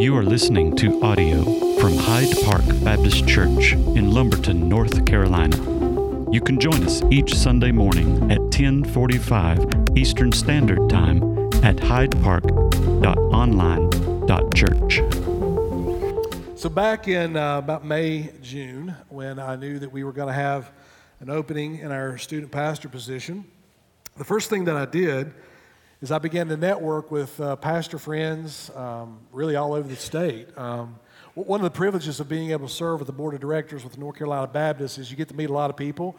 You are listening to audio from Hyde Park Baptist Church in Lumberton, North Carolina. You can join us each Sunday morning at 1045 Eastern Standard Time at hydepark.online.church. So back in uh, about May, June, when I knew that we were going to have an opening in our student pastor position, the first thing that I did is I began to network with uh, pastor friends um, really all over the state. Um, one of the privileges of being able to serve with the board of directors with North Carolina Baptist is you get to meet a lot of people.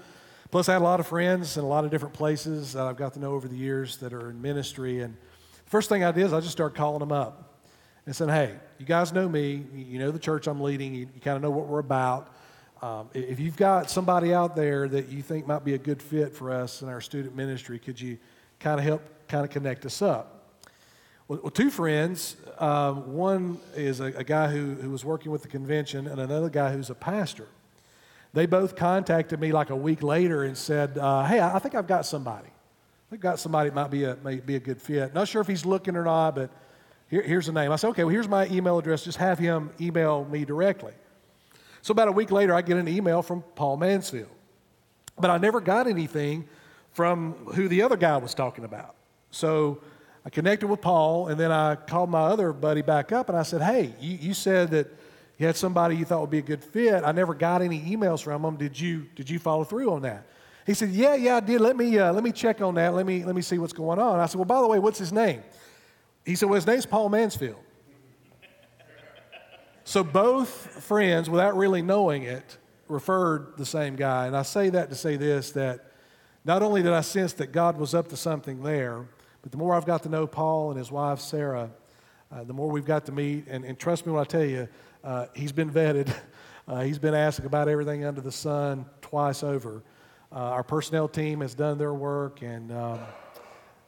Plus, I had a lot of friends in a lot of different places that I've got to know over the years that are in ministry. And the first thing I did is I just started calling them up and said, Hey, you guys know me. You know the church I'm leading. You, you kind of know what we're about. Um, if you've got somebody out there that you think might be a good fit for us in our student ministry, could you kind of help kind of connect us up? Well, two friends, um, one is a, a guy who, who was working with the convention, and another guy who's a pastor. They both contacted me like a week later and said, uh, Hey, I think I've got somebody. I've got somebody that might be a, may be a good fit. Not sure if he's looking or not, but here, here's a name. I said, Okay, well, here's my email address. Just have him email me directly. So about a week later, I get an email from Paul Mansfield. But I never got anything from who the other guy was talking about. So I connected with Paul, and then I called my other buddy back up and I said, Hey, you, you said that you had somebody you thought would be a good fit. I never got any emails from them. Did you, did you follow through on that? He said, Yeah, yeah, I did. Let me, uh, let me check on that. Let me, let me see what's going on. I said, Well, by the way, what's his name? He said, Well, his name's Paul Mansfield. So both friends, without really knowing it, referred the same guy. And I say that to say this that not only did I sense that God was up to something there, but the more I've got to know Paul and his wife, Sarah, uh, the more we've got to meet. And, and trust me when I tell you, uh, he's been vetted. Uh, he's been asked about everything under the sun twice over. Uh, our personnel team has done their work, and um,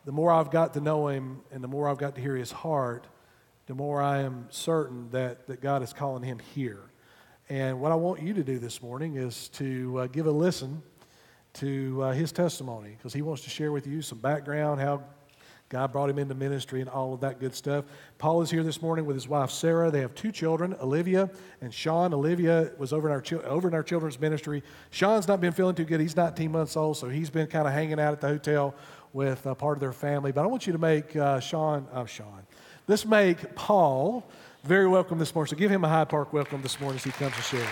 the more I've got to know him and the more I've got to hear his heart, the more I am certain that, that God is calling him here. And what I want you to do this morning is to uh, give a listen to uh, his testimony because he wants to share with you some background, how God brought him into ministry and all of that good stuff. Paul is here this morning with his wife Sarah. They have two children, Olivia and Sean. Olivia was over in our over in our children's ministry. Sean's not been feeling too good. He's 19 months old, so he's been kind of hanging out at the hotel with uh, part of their family. But I want you to make uh, Sean, uh, Sean, Let's make Paul very welcome this morning. So give him a Hyde Park welcome this morning as he comes to share.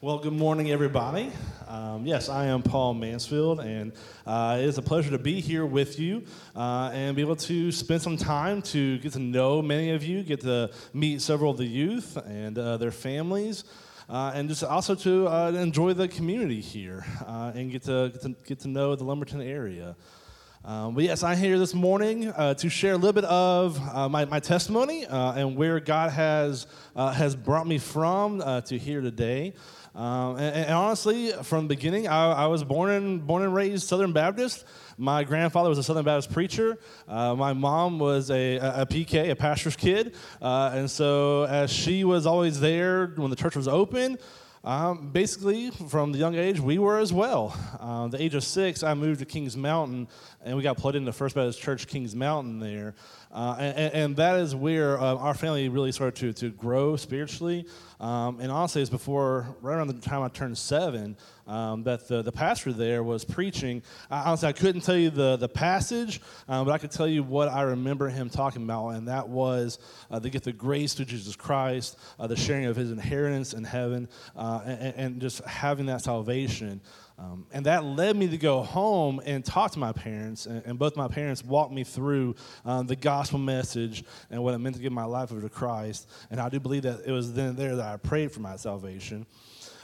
Well, good morning, everybody. Um, yes, I am Paul Mansfield, and uh, it is a pleasure to be here with you uh, and be able to spend some time to get to know many of you, get to meet several of the youth and uh, their families uh, and just also to uh, enjoy the community here uh, and get to, get to, get to know the Lumberton area. Um, but yes, I'm here this morning uh, to share a little bit of uh, my, my testimony uh, and where God has, has brought me from to here today. Um, and, and, honestly, from the beginning, I, I was born and, born and raised Southern Baptist. My grandfather was a Southern Baptist preacher. Uh, my mom was a, a, PK, a pastor's kid. Uh, and so, as she was always there when the church was open, um, basically, from the young age, we were as well. Uh, the age of six, I moved to Kings Mountain, and we got plugged into First Baptist Church Kings Mountain there. Uh, and, and, that is where uh, our family really started to, to grow spiritually. Um, and honestly, it's before, right around the time I turned seven, um, that the, the pastor there was preaching. I, honestly, I couldn't tell you the, the passage, um, but I could tell you what I remember him talking about, and that was uh, the gift of grace through Jesus Christ, uh, the sharing of his inheritance in heaven, uh, and, and, just having that salvation. Um, and that led me to go home and talk to my parents, and, and both my parents walked me through um, the gospel message and what it meant to give my life over to Christ. And I do believe that it was then there that I prayed for my salvation.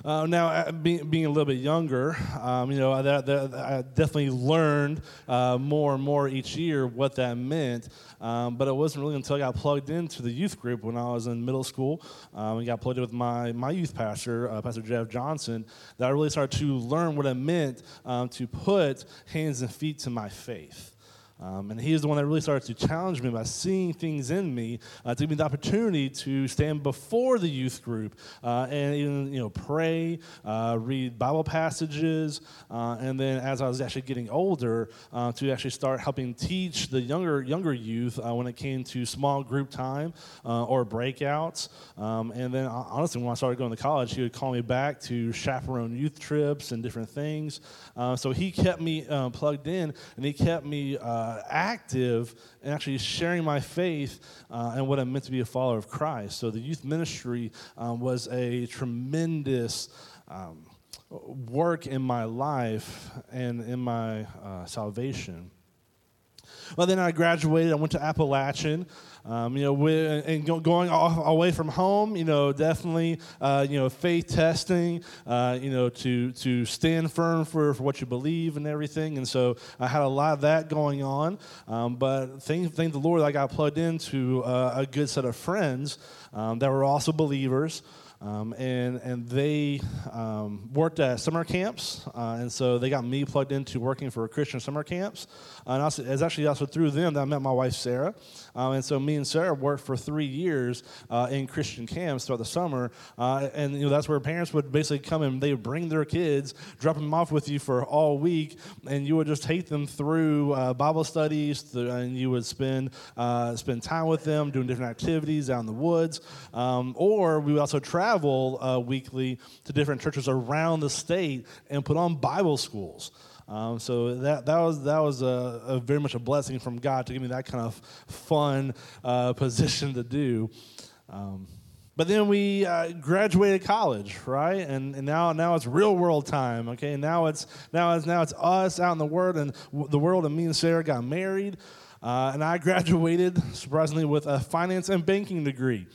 Uh, now, uh, being, being, a little bit younger, um, you know, I definitely learned uh, more and more each year what that meant. Um, but it wasn't really until I got plugged into the youth group when I was in middle school um, and got plugged in with my, my youth pastor, uh, Pastor Jeff Johnson, that I really started to learn what it meant um, to put hands and feet to my faith. Um, and he is the one that really started to challenge me by seeing things in me uh, to give me the opportunity to stand before the youth group uh, and even you know pray, uh, read Bible passages, uh, and then as I was actually getting older, uh, to actually start helping teach the younger younger youth uh, when it came to small group time or breakouts. Um, and then honestly, when I started going to college, he would call me back to chaperone youth trips and different things. so he kept me plugged in, and he kept me uh, active in actually sharing my faith uh, and what it meant to be a follower of Christ. So the youth ministry um, was a tremendous. Um, work in my life and in my uh, salvation. Well, then I graduated. I went to Appalachian. Um, you know, and going away from home, you know, definitely, uh, you know, faith testing, uh, you know, to to stand firm for, for what you believe and everything. And so I had a lot of that going on. Um, but thank, thank the Lord, I got plugged into uh, a good set of friends um, that were also believers. Um, and and they um, worked at summer camps, uh, and so they got me plugged into working for Christian summer camps. and also, it's actually also through them that I met my wife Sarah, um, and so me and Sarah worked for three years uh, in Christian camps throughout the summer, uh, and you know that's where parents would basically come and they would bring their kids, drop them off with you for all week, and you would just take them through uh, Bible studies, and you would spend uh, spend time with them doing different activities out in the woods, um, or we would also travel travel uh, weekly to different churches around the state and put on Bible schools. Um, so that, that was, that was a, a, very much a blessing from God to give me that kind of fun uh, position to do. Um, but then we uh, graduated college, right? And, and now, now it's real world time, okay? Now it's, now it's, now it's us out in the world, and the world, and me and Sarah got married. Uh, and I graduated, surprisingly, with a finance and banking degree.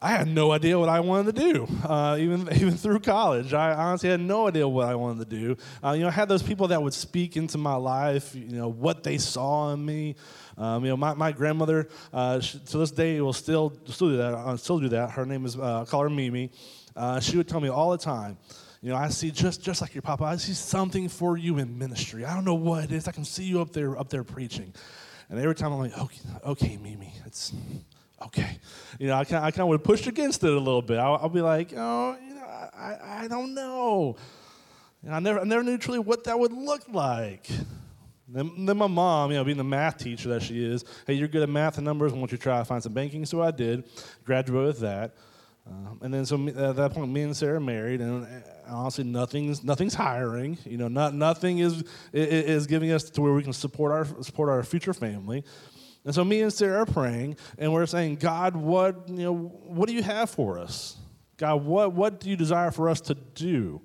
I had no idea what I wanted to do, uh, even even through college. I honestly had no idea what I wanted to do. Uh, you know, I had those people that would speak into my life. You know, what they saw in me. Um, you know, my, my grandmother uh, she, to this day will still still do that. I uh, still do that. Her name is uh, call her Mimi. Uh, she would tell me all the time. You know, I see just just like your papa. I see something for you in ministry. I don't know what it is. I can see you up there up there preaching. And every time I'm like, okay, okay, Mimi, it's okay. You know, I kind, I kind of would push against it a little bit. I'll, I'll be like, oh, you know, I, I don't know. And I never, I never knew truly what that would look like. Then, then, my mom, you know, being the math teacher that she is, hey, you're good at math and numbers. Why don't you try to find some banking? So I did, graduated with that. Um, and then so at that point, me and Sarah married, and honestly, nothing's nothing's hiring. You know, not nothing is is giving us to where we can support our support our future family. And so me and Sarah are praying, and we're saying, God, what, you know, what do you have for us? God, what, what do you desire for us to do?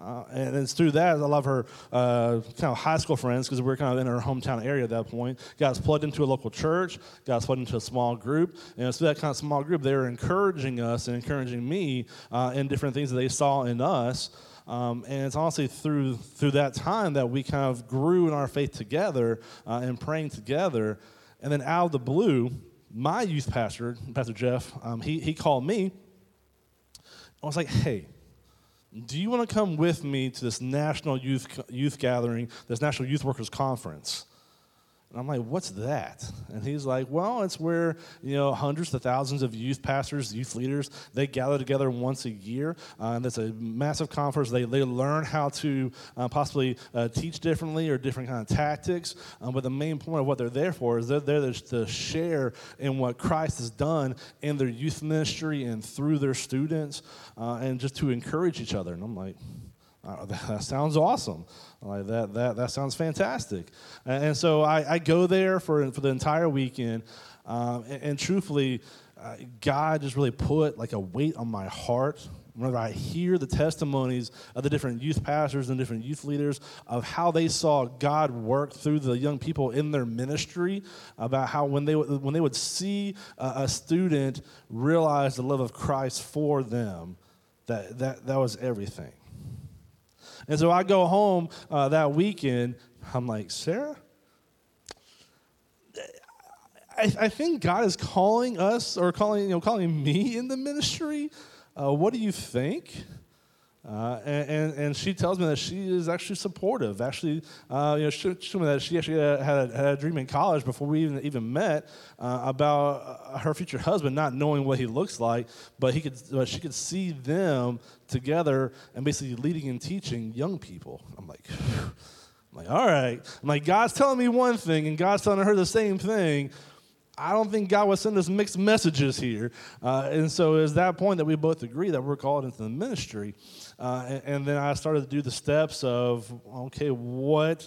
Uh, and it's through that, I love her uh, kind of high school friends because we're kind of in her hometown area at that point. Got us plugged into a local church, got us plugged into a small group. And it's through that kind of small group, they were encouraging us and encouraging me uh, in different things that they saw in us. Um, and it's honestly through, through that time that we kind of grew in our faith together uh, and praying together. And then out of the blue, my youth pastor, Pastor Jeff, um, he, he called me. I was like, hey, do you want to come with me to this national youth, youth gathering, this National Youth Workers Conference? And I'm like, what's that? And he's like, well, it's where, you know, hundreds to thousands of youth pastors, youth leaders, they gather together once a year. Uh, and it's a massive conference. They, they learn how to uh, possibly uh, teach differently or different kind of tactics. Um, but the main point of what they're there for is they're there to share in what Christ has done in their youth ministry and through their students uh, and just to encourage each other. And I'm like, that sounds awesome. Like that, that, that sounds fantastic. And, and so I, I, go there for, for the entire weekend. Um, and, and, truthfully, uh, God just really put like a weight on my heart whenever I hear the testimonies of the different youth pastors and different youth leaders of how they saw God work through the young people in their ministry, about how when they, when they would see a, a student realize the love of Christ for them, that, that, that was everything. And so I go home uh, that weekend. I'm like, Sarah, I, I, think God is calling us or calling, you know, calling me in the ministry. Uh, what do you think? Uh, and, and, she tells me that she is actually supportive. Actually, uh, you know, she, told me that she actually had a, had a, dream in college before we even, even met uh, about uh, her future husband, not knowing what he looks like, but he could, but she could see them together and basically leading and teaching young people. I'm like, I'm like, all right. I'm like, God's telling me one thing, and God's telling her the same thing. I don't think God would send us mixed messages here. Uh, and so it's that point that we both agree that we're called into the ministry. Uh, and, and, then I started to do the steps of, okay, what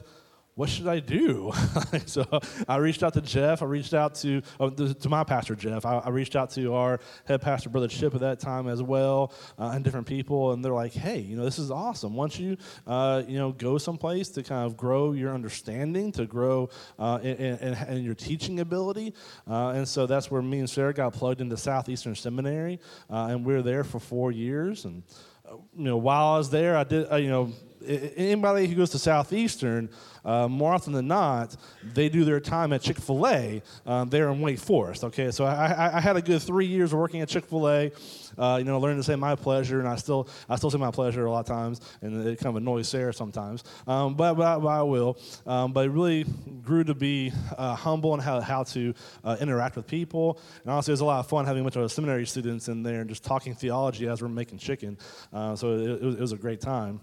what should I do? so I reached out to Jeff. I reached out to oh, to my pastor Jeff. I, I, reached out to our head pastor brother Chip at that time as well, uh, and different people. And they're like, "Hey, you know, this is awesome. Once you uh, you know go someplace to kind of grow your understanding, to grow uh, in, in, your teaching ability." Uh, and so that's where me and Sarah got plugged into Southeastern Seminary, uh, and we were there for four years. And uh, you know, while I was there, I did uh, you know anybody who goes to Southeastern, uh, more often than not, they do their time at Chick fil A um, there in Wake Forest. Okay, so I, I, had a good three years working at Chick fil A, uh, you know, learning to say my pleasure, and I still, I still say my pleasure a lot of times, and it kind of annoys Sarah sometimes, um, but, but, but, I will. Um, but it really grew to be uh, humble and how, how to uh, interact with people. And honestly, it was a lot of fun having a bunch of seminary students in there and just talking theology as we're making chicken. Uh, so it, it, was, it was a great time.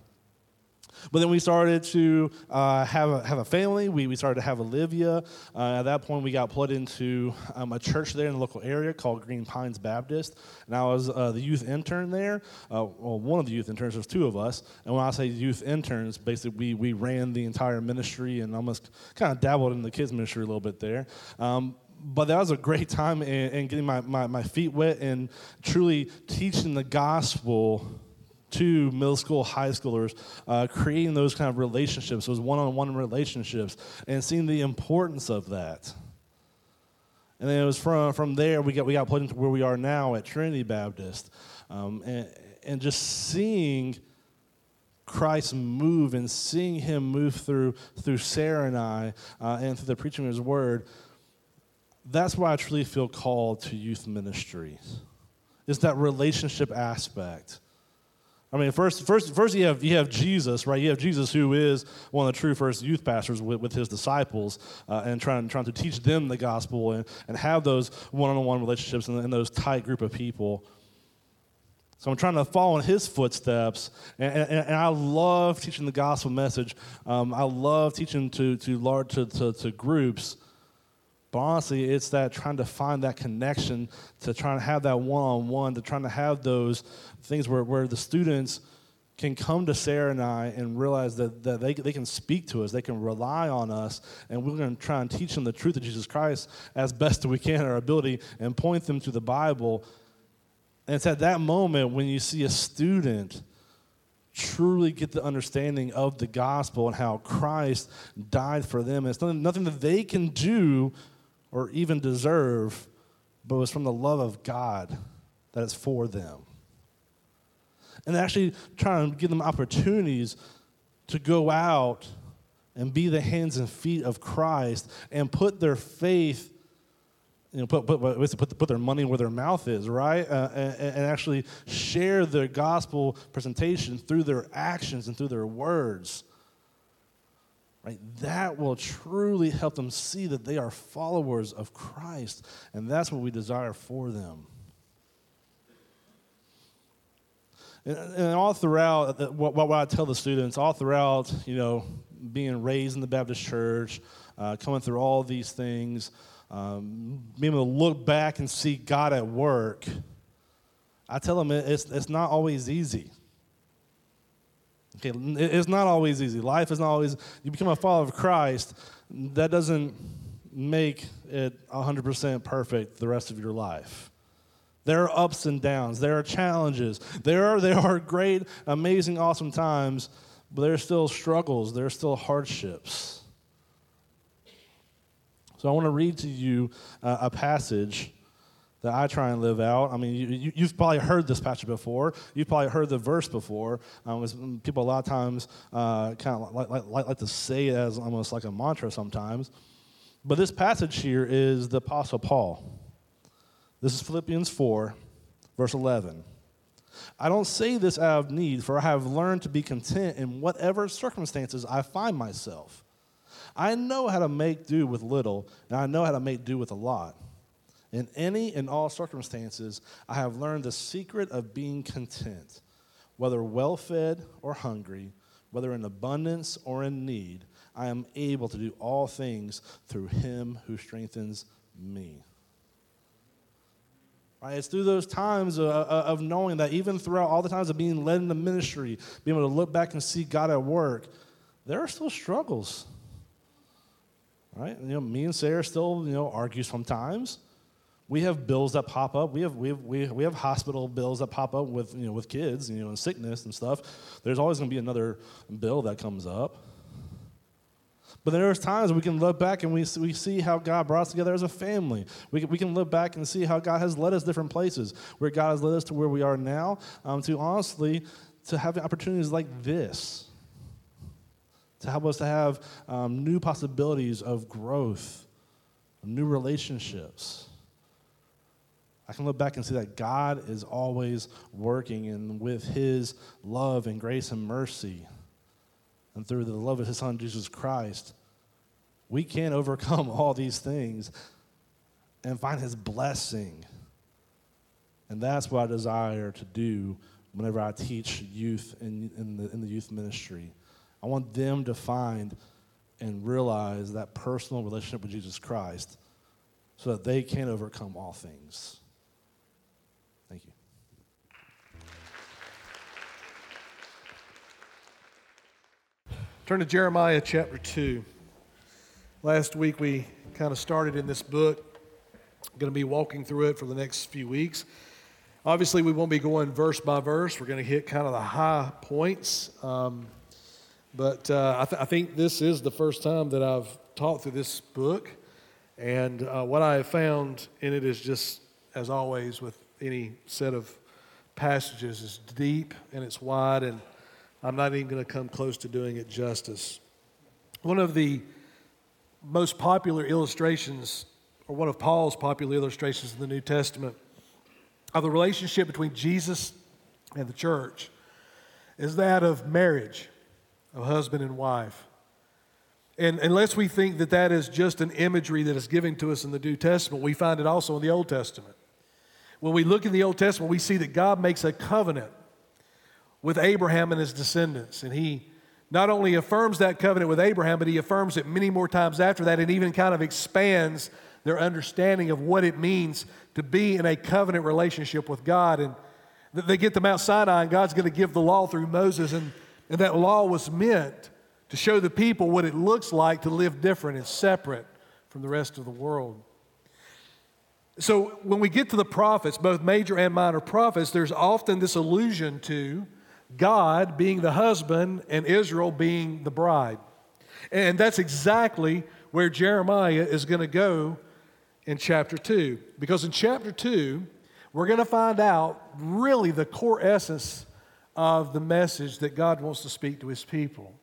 But then we started to uh, have, a, have a family. We, we started to have Olivia. Uh, at that point, we got plugged into um, a church there in the local area called Green Pines Baptist. And I was uh, the youth intern there. Uh, well, one of the youth interns, there's two of us. And when I say youth interns, basically we, we ran the entire ministry and almost kind of dabbled in the kids' ministry a little bit there. Um, but that was a great time in, in getting my, my, my feet wet and truly teaching the gospel to middle school, high schoolers, uh, creating those kind of relationships, those one on one relationships, and seeing the importance of that. And then it was from, from there we got, we got put into where we are now at Trinity Baptist. Um, and, and just seeing Christ move and seeing him move through, through Sarah and I uh, and through the preaching of his word, that's why I truly feel called to youth ministry. Is that relationship aspect I mean, first, first, first you have you have Jesus, right? You have Jesus, who is one of the true first youth pastors with, with his disciples, uh, and trying trying to teach them the gospel and, and have those one-on-one relationships and, and those tight group of people. So I'm trying to follow in his footsteps, and, and, and I love teaching the gospel message. Um, I love teaching to to large to, to, to groups. But honestly, it's that trying to find that connection, to trying to have that one on one, to trying to have those things where, where the students can come to Sarah and I and realize that, that they, they can speak to us, they can rely on us, and we're going to try and teach them the truth of Jesus Christ as best we can, our ability, and point them to the Bible. And it's at that moment when you see a student truly get the understanding of the gospel and how Christ died for them. And it's nothing, nothing that they can do or even deserve, but it was from the love of God that it's for them and actually trying to give them opportunities to go out and be the hands and feet of Christ and put their faith, you know, put, put, put, put their money where their mouth is, right? Uh, and, and actually share their gospel presentation through their actions and through their words. Right? That will truly help them see that they are followers of Christ, and that's what we desire for them. And, and all throughout, what, what, I tell the students, all throughout, you know, being raised in the Baptist church, uh, coming through all these things, um, being able to look back and see God at work, I tell them it's, it's not always easy. Okay, it's not always easy. Life is not always, you become a follower of Christ, that doesn't make it 100% perfect the rest of your life. There are ups and downs. There are challenges. There are, there are great, amazing, awesome times, but there are still struggles. There are still hardships. So I want to read to you uh, a passage that I try and live out. I mean, you, have probably heard this passage before. You've probably heard the verse before. Um, people a lot of times uh, kind of like, like, like to say it as almost like a mantra sometimes. But this passage here is the Apostle Paul. This is Philippians 4, verse 11. I don't say this out of need, for I have learned to be content in whatever circumstances I find myself. I know how to make do with little, and I know how to make do with a lot. In any and all circumstances, I have learned the secret of being content, whether well fed or hungry, whether in abundance or in need. I am able to do all things through him who strengthens me. Right? It's through those times of, of knowing that even throughout all the times of being led into ministry, being able to look back and see God at work, there are still struggles. Right? You know, me and Sarah still, you know, argue sometimes. We have bills that pop up. We have, we have, we we have hospital bills that pop up with, you know, with kids, you know, and sickness and stuff. There's always going to be another bill that comes up. But there's times we can look back and we, we see how God brought us together as a family. We we can look back and see how God has led us different places, where God has led us to where we are now, um, to honestly, to have opportunities like this, to help us to have um, new possibilities of growth, new relationships. I can look back and see that God is always working and with his love and grace and mercy and through the love of his son, Jesus Christ, we can overcome all these things and find his blessing. And that's what I desire to do whenever I teach youth in, in, the, in the youth ministry. I want them to find and realize that personal relationship with Jesus Christ so that they can overcome all things. Turn to Jeremiah chapter 2. Last week we kind of started in this book. I'm going to be walking through it for the next few weeks. Obviously, we won't be going verse by verse. We're going to hit kind of the high points. Um, but uh, I, th- I, think this is the first time that I've taught through this book. And uh, what I have found in it is just, as always, with any set of passages, is deep and it's wide and I'm not even going to come close to doing it justice. One of the most popular illustrations, or one of Paul's popular illustrations in the New Testament, of the relationship between Jesus and the church is that of marriage, of husband and wife. And unless we think that that is just an imagery that is given to us in the New Testament, we find it also in the Old Testament. When we look in the Old Testament, we see that God makes a covenant with Abraham and his descendants. And he not only affirms that covenant with Abraham, but he affirms it many more times after that and even kind of expands their understanding of what it means to be in a covenant relationship with God. And they get to Mount Sinai, and God's going to give the law through Moses. And, and that law was meant to show the people what it looks like to live different and separate from the rest of the world. So when we get to the prophets, both major and minor prophets, there's often this allusion to God being the husband and Israel being the bride. And that's exactly where Jeremiah is going to go in chapter 2. Because in chapter 2, we're going to find out really the core essence of the message that God wants to speak to his people.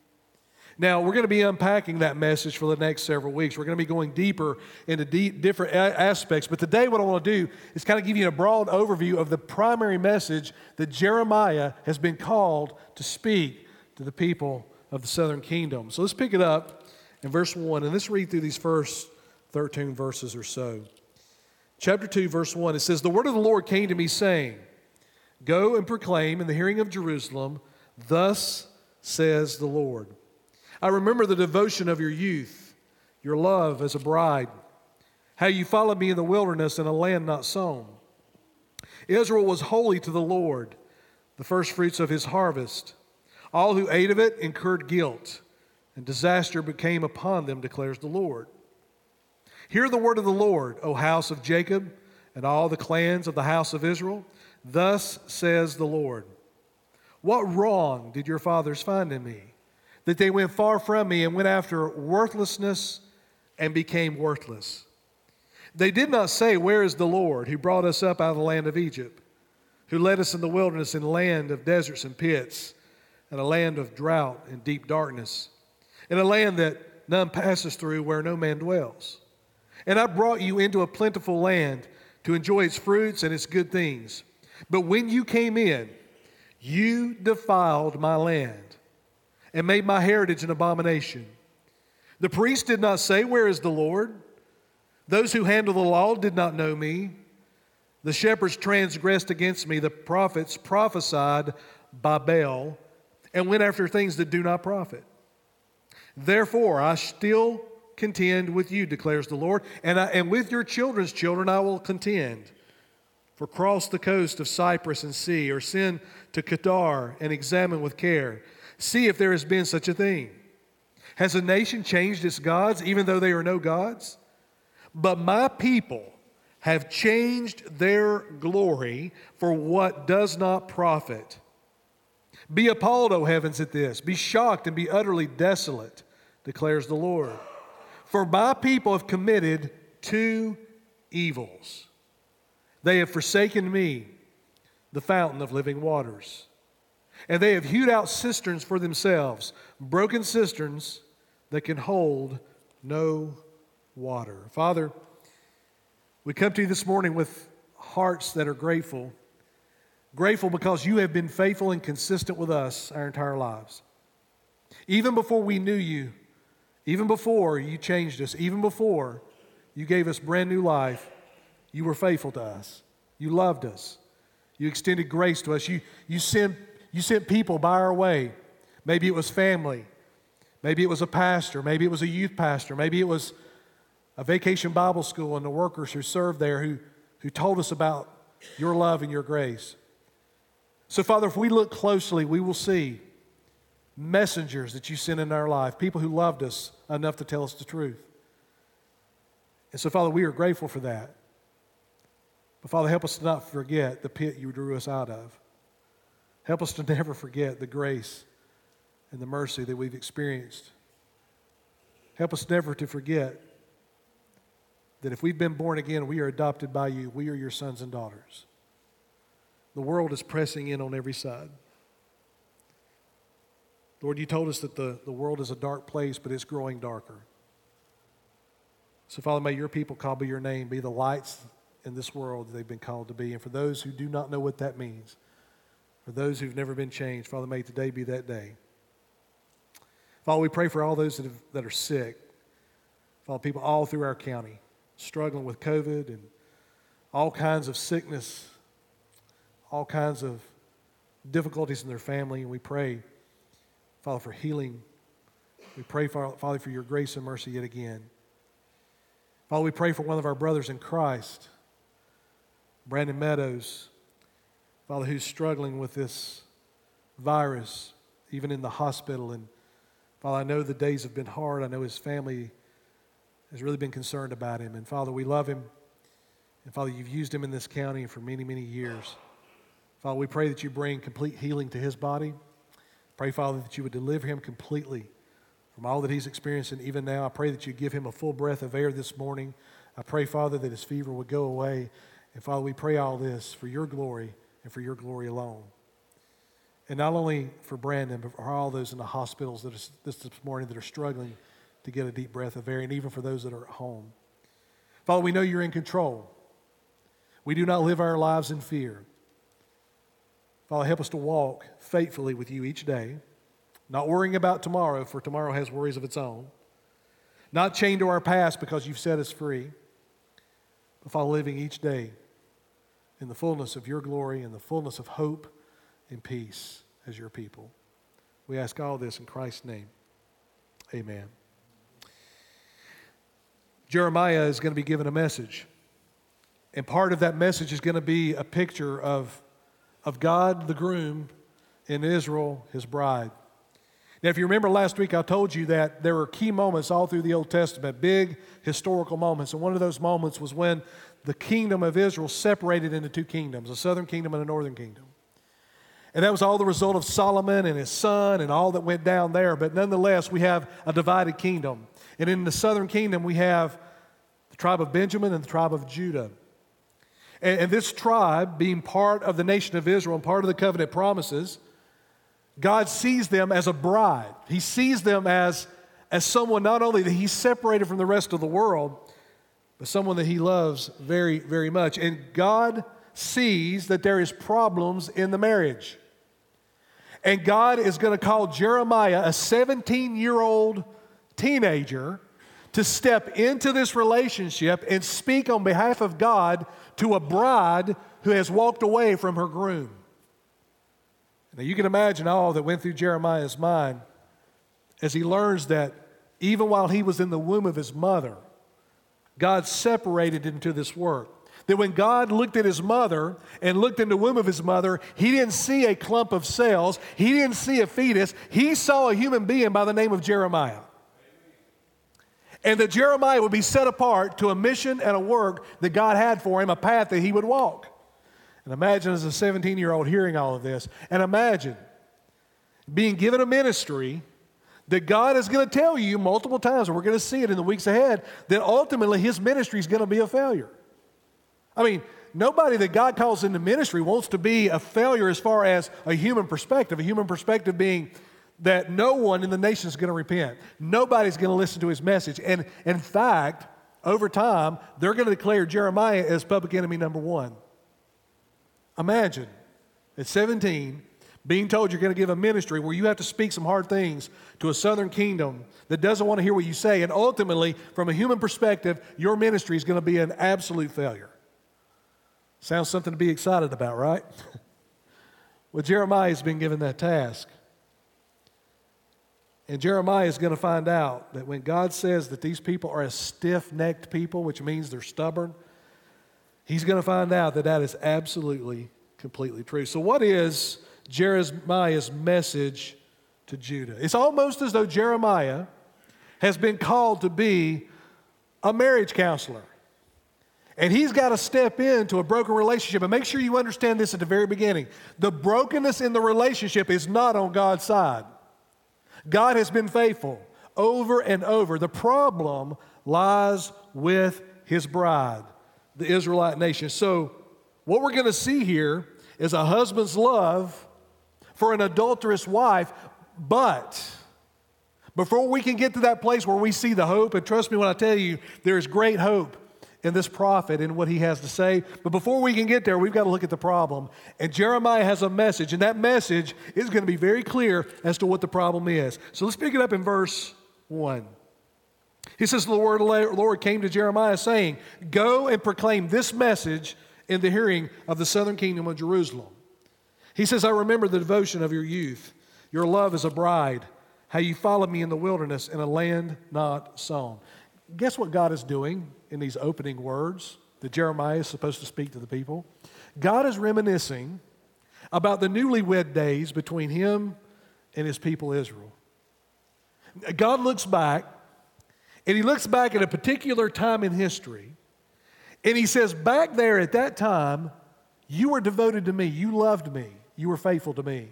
Now, we're going to be unpacking that message for the next several weeks. We're going to be going deeper into deep, different a- aspects. But today, what I want to do is kind of give you a broad overview of the primary message that Jeremiah has been called to speak to the people of the southern kingdom. So let's pick it up in verse 1, and let's read through these first 13 verses or so. Chapter 2, verse 1, it says, The word of the Lord came to me, saying, Go and proclaim in the hearing of Jerusalem, Thus says the Lord. I remember the devotion of your youth, your love as a bride, how you followed me in the wilderness in a land not sown. Israel was holy to the Lord, the first fruits of his harvest. All who ate of it incurred guilt, and disaster became upon them, declares the Lord. Hear the word of the Lord, O house of Jacob, and all the clans of the house of Israel. Thus says the Lord What wrong did your fathers find in me? That they went far from me and went after worthlessness and became worthless. They did not say, Where is the Lord who brought us up out of the land of Egypt, who led us in the wilderness in a land of deserts and pits, and a land of drought and deep darkness, in a land that none passes through where no man dwells? And I brought you into a plentiful land to enjoy its fruits and its good things. But when you came in, you defiled my land and made my heritage an abomination. The priest did not say, Where is the Lord? Those who handle the law did not know me. The shepherds transgressed against me. The prophets prophesied by Baal and went after things that do not profit. Therefore, I still contend with you, declares the Lord, and, I, and with your children's children I will contend. For cross the coast of Cyprus and see, or send to Kedar and examine with care. See if there has been such a thing. Has a nation changed its gods, even though they are no gods? But my people have changed their glory for what does not profit. Be appalled, O heavens, at this. Be shocked and be utterly desolate, declares the Lord. For my people have committed two evils. They have forsaken me, the fountain of living waters. And they have hewed out cisterns for themselves, broken cisterns that can hold no water. Father, we come to you this morning with hearts that are grateful. Grateful because you have been faithful and consistent with us our entire lives. Even before we knew you, even before you changed us, even before you gave us brand new life, you were faithful to us. You loved us. You extended grace to us. You, you, sent, you sent people by our way. Maybe it was family. Maybe it was a pastor. Maybe it was a youth pastor. Maybe it was a vacation Bible school and the workers who served there who, who told us about your love and your grace. So, Father, if we look closely, we will see messengers that you sent in our life, people who loved us enough to tell us the truth. And so, Father, we are grateful for that. But Father, help us to not forget the pit you drew us out of. Help us to never forget the grace and the mercy that we've experienced. Help us never to forget that if we've been born again, we are adopted by you. We are your sons and daughters. The world is pressing in on every side. Lord, you told us that the, the world is a dark place, but it's growing darker. So, Father, may your people call by your name be the lights in this world that they've been called to be. And for those who do not know what that means, for those who've never been changed, Father, may today be that day. Father, we pray for all those that, have, that are sick. Father, people all through our county struggling with COVID and all kinds of sickness, all kinds of difficulties in their family. And we pray, Father, for healing. We pray, Father, for your grace and mercy yet again. Father, we pray for one of our brothers in Christ Brandon Meadows, Father, who's struggling with this virus, even in the hospital. And Father, I know the days have been hard. I know his family has really been concerned about him. And Father, we love him. And Father, you've used him in this county for many, many years. Father, we pray that you bring complete healing to his body. Pray, Father, that you would deliver him completely from all that he's experiencing even now. I pray that you give him a full breath of air this morning. I pray, Father, that his fever would go away and Father, we pray all this for your glory and for your glory alone. And not only for Brandon, but for all those in the hospitals that are, this, this morning that are struggling to get a deep breath of air, and even for those that are at home. Father, we know you're in control. We do not live our lives in fear. Father, help us to walk faithfully with you each day, not worrying about tomorrow, for tomorrow has worries of its own. Not chained to our past because you've set us free, but Father, living each day in the fullness of your glory and the fullness of hope and peace as your people. We ask all this in Christ's name. Amen. Jeremiah is going to be given a message. And part of that message is going to be a picture of, of God, the groom, in Israel, his bride. Now, if you remember last week, I told you that there were key moments all through the Old Testament, big historical moments. And one of those moments was when the kingdom of Israel separated into two kingdoms a southern kingdom and a northern kingdom. And that was all the result of Solomon and his son and all that went down there. But nonetheless, we have a divided kingdom. And in the southern kingdom, we have the tribe of Benjamin and the tribe of Judah. And, and this tribe, being part of the nation of Israel and part of the covenant promises, God sees them as a bride. He sees them as, as someone not only that He's separated from the rest of the world, but someone that he loves very, very much. And God sees that there is problems in the marriage. And God is going to call Jeremiah, a 17 year old teenager, to step into this relationship and speak on behalf of God to a bride who has walked away from her groom. Now, you can imagine all that went through Jeremiah's mind as he learns that even while he was in the womb of his mother, God separated him to this work. That when God looked at his mother and looked in the womb of his mother, he didn't see a clump of cells, he didn't see a fetus, he saw a human being by the name of Jeremiah. And that Jeremiah would be set apart to a mission and a work that God had for him, a path that he would walk. And imagine as a 17 year old hearing all of this, and imagine being given a ministry that God is going to tell you multiple times, and we're going to see it in the weeks ahead, that ultimately his ministry is going to be a failure. I mean, nobody that God calls into ministry wants to be a failure as far as a human perspective, a human perspective being that no one in the nation is going to repent. Nobody's going to listen to his message. And in fact, over time, they're going to declare Jeremiah as public enemy number one. Imagine at 17 being told you're going to give a ministry where you have to speak some hard things to a southern kingdom that doesn't want to hear what you say. And ultimately, from a human perspective, your ministry is going to be an absolute failure. Sounds something to be excited about, right? well, Jeremiah has been given that task. And Jeremiah is going to find out that when God says that these people are a stiff necked people, which means they're stubborn, he's going to find out that that is absolutely, completely true. So, what is Jeremiah's message to Judah? It's almost as though Jeremiah has been called to be a marriage counselor. And he's got to step into a broken relationship. And make sure you understand this at the very beginning. The brokenness in the relationship is not on God's side. God has been faithful over and over. The problem lies with his bride, the Israelite nation. So, what we're going to see here is a husband's love for an adulterous wife, but before we can get to that place where we see the hope, and trust me when I tell you, there's great hope in this prophet and what he has to say. But before we can get there, we've got to look at the problem. And Jeremiah has a message, and that message is going to be very clear as to what the problem is. So let's pick it up in verse 1. He says, The Lord, Lord came to Jeremiah saying, Go and proclaim this message in the hearing of the southern kingdom of Jerusalem. He says, I remember the devotion of your youth, your love as a bride, how you followed me in the wilderness in a land not sown. Guess what God is doing? in these opening words that Jeremiah is supposed to speak to the people. God is reminiscing about the newlywed days between him and his people Israel. God looks back, and he looks back at a particular time in history, and he says, Back there at that time, you were devoted to me, you loved me, you were faithful to me.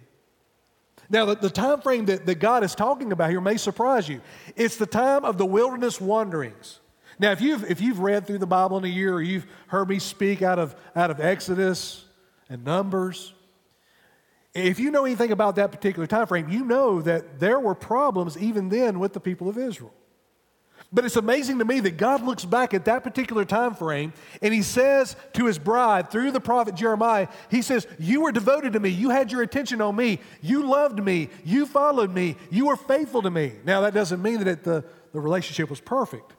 Now, the, the time frame that, that God is talking about here may surprise you. It's the time of the wilderness wanderings. Now, if you've, if you've read through the Bible in a year or you've heard me speak out of, out of Exodus and Numbers, if you know anything about that particular time frame, you know that there were problems even then with the people of Israel. But it's amazing to me that God looks back at that particular time frame and he says to his bride through the prophet Jeremiah, he says, "You were devoted to me. You had your attention on me. You loved me. You followed me. You were faithful to me." Now that doesn't mean that the, the relationship was perfect.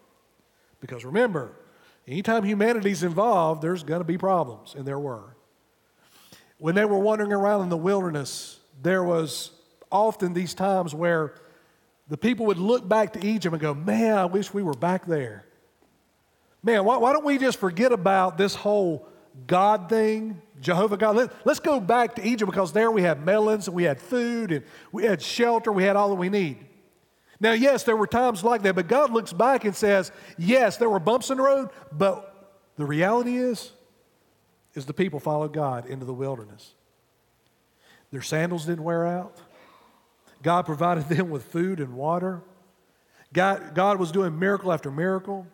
Because remember, anytime humanity's involved, there's going to be problems, and there were. When they were wandering around in the wilderness, there was often these times where the people would look back to Egypt and go, Man, I wish we were back there. Man, why, why don't we just forget about this whole God thing, Jehovah God? Let, let's go back to Egypt because there we had melons and we had food and we had shelter, we had all that we need. Now, yes, there were times like that, but God looks back and says, yes, there were bumps in the road, but the reality is, is the people followed God into the wilderness. Their sandals didn't wear out. God provided them with food and water. God, God was doing miracle after miracle.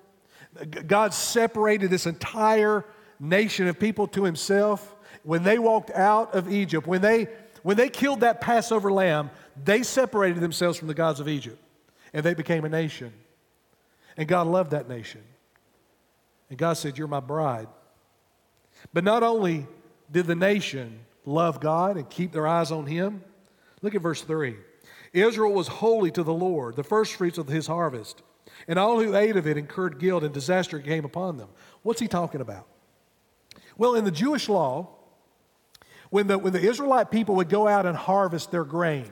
God separated this entire nation of people to himself. When they walked out of Egypt, when they, when they killed that Passover lamb, they separated themselves from the gods of Egypt and they became a nation. And God loved that nation. And God said, You're my bride. But not only did the nation love God and keep their eyes on Him? Look at verse 3. Israel was holy to the Lord, the firstfruits of his harvest, and all who ate of it incurred guilt and disaster came upon them. What's he talking about? Well, in the Jewish law, when the, when the Israelite people would go out and harvest their grain,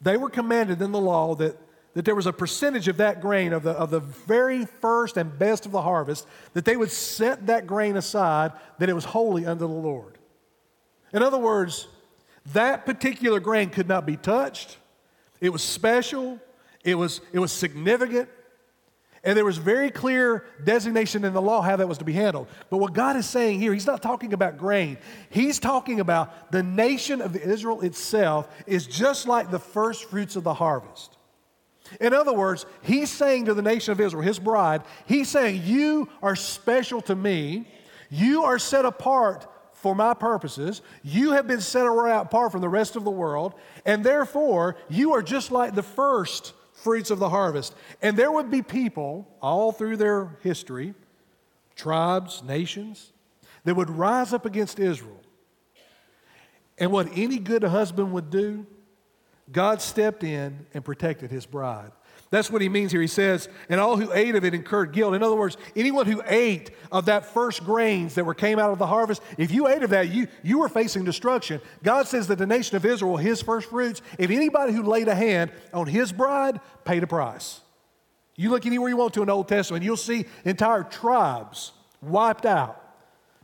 they were commanded in the law that, that there was a percentage of that grain, of the, of the very first and best of the harvest, that they would set that grain aside, that it was holy unto the Lord. In other words, that particular grain could not be touched. It was special, it was, it was significant, and there was very clear designation in the law how that was to be handled. But what God is saying here, He's not talking about grain. He's talking about the nation of Israel itself is just like the first fruits of the harvest. In other words, He's saying to the nation of Israel, His bride, He's saying, You are special to me. You are set apart for my purposes. You have been set apart from the rest of the world, and therefore you are just like the first fruits of the harvest. And there would be people all through their history, tribes, nations, that would rise up against Israel. And what any good husband would do, God stepped in and protected his bride. That's what he means here. He says, and all who ate of it incurred guilt. In other words, anyone who ate of that first grains that were came out of the harvest, if you ate of that, you, you were facing destruction. God says that the nation of Israel, his first fruits, if anybody who laid a hand on his bride, paid a price. You look anywhere you want to in the Old Testament, you'll see entire tribes wiped out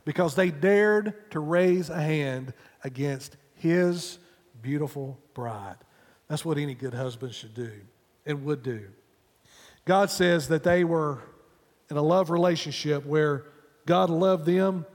because they dared to raise a hand against his beautiful bride. That's what any good husband should do and would do. God says that they were in a love relationship where God loved them,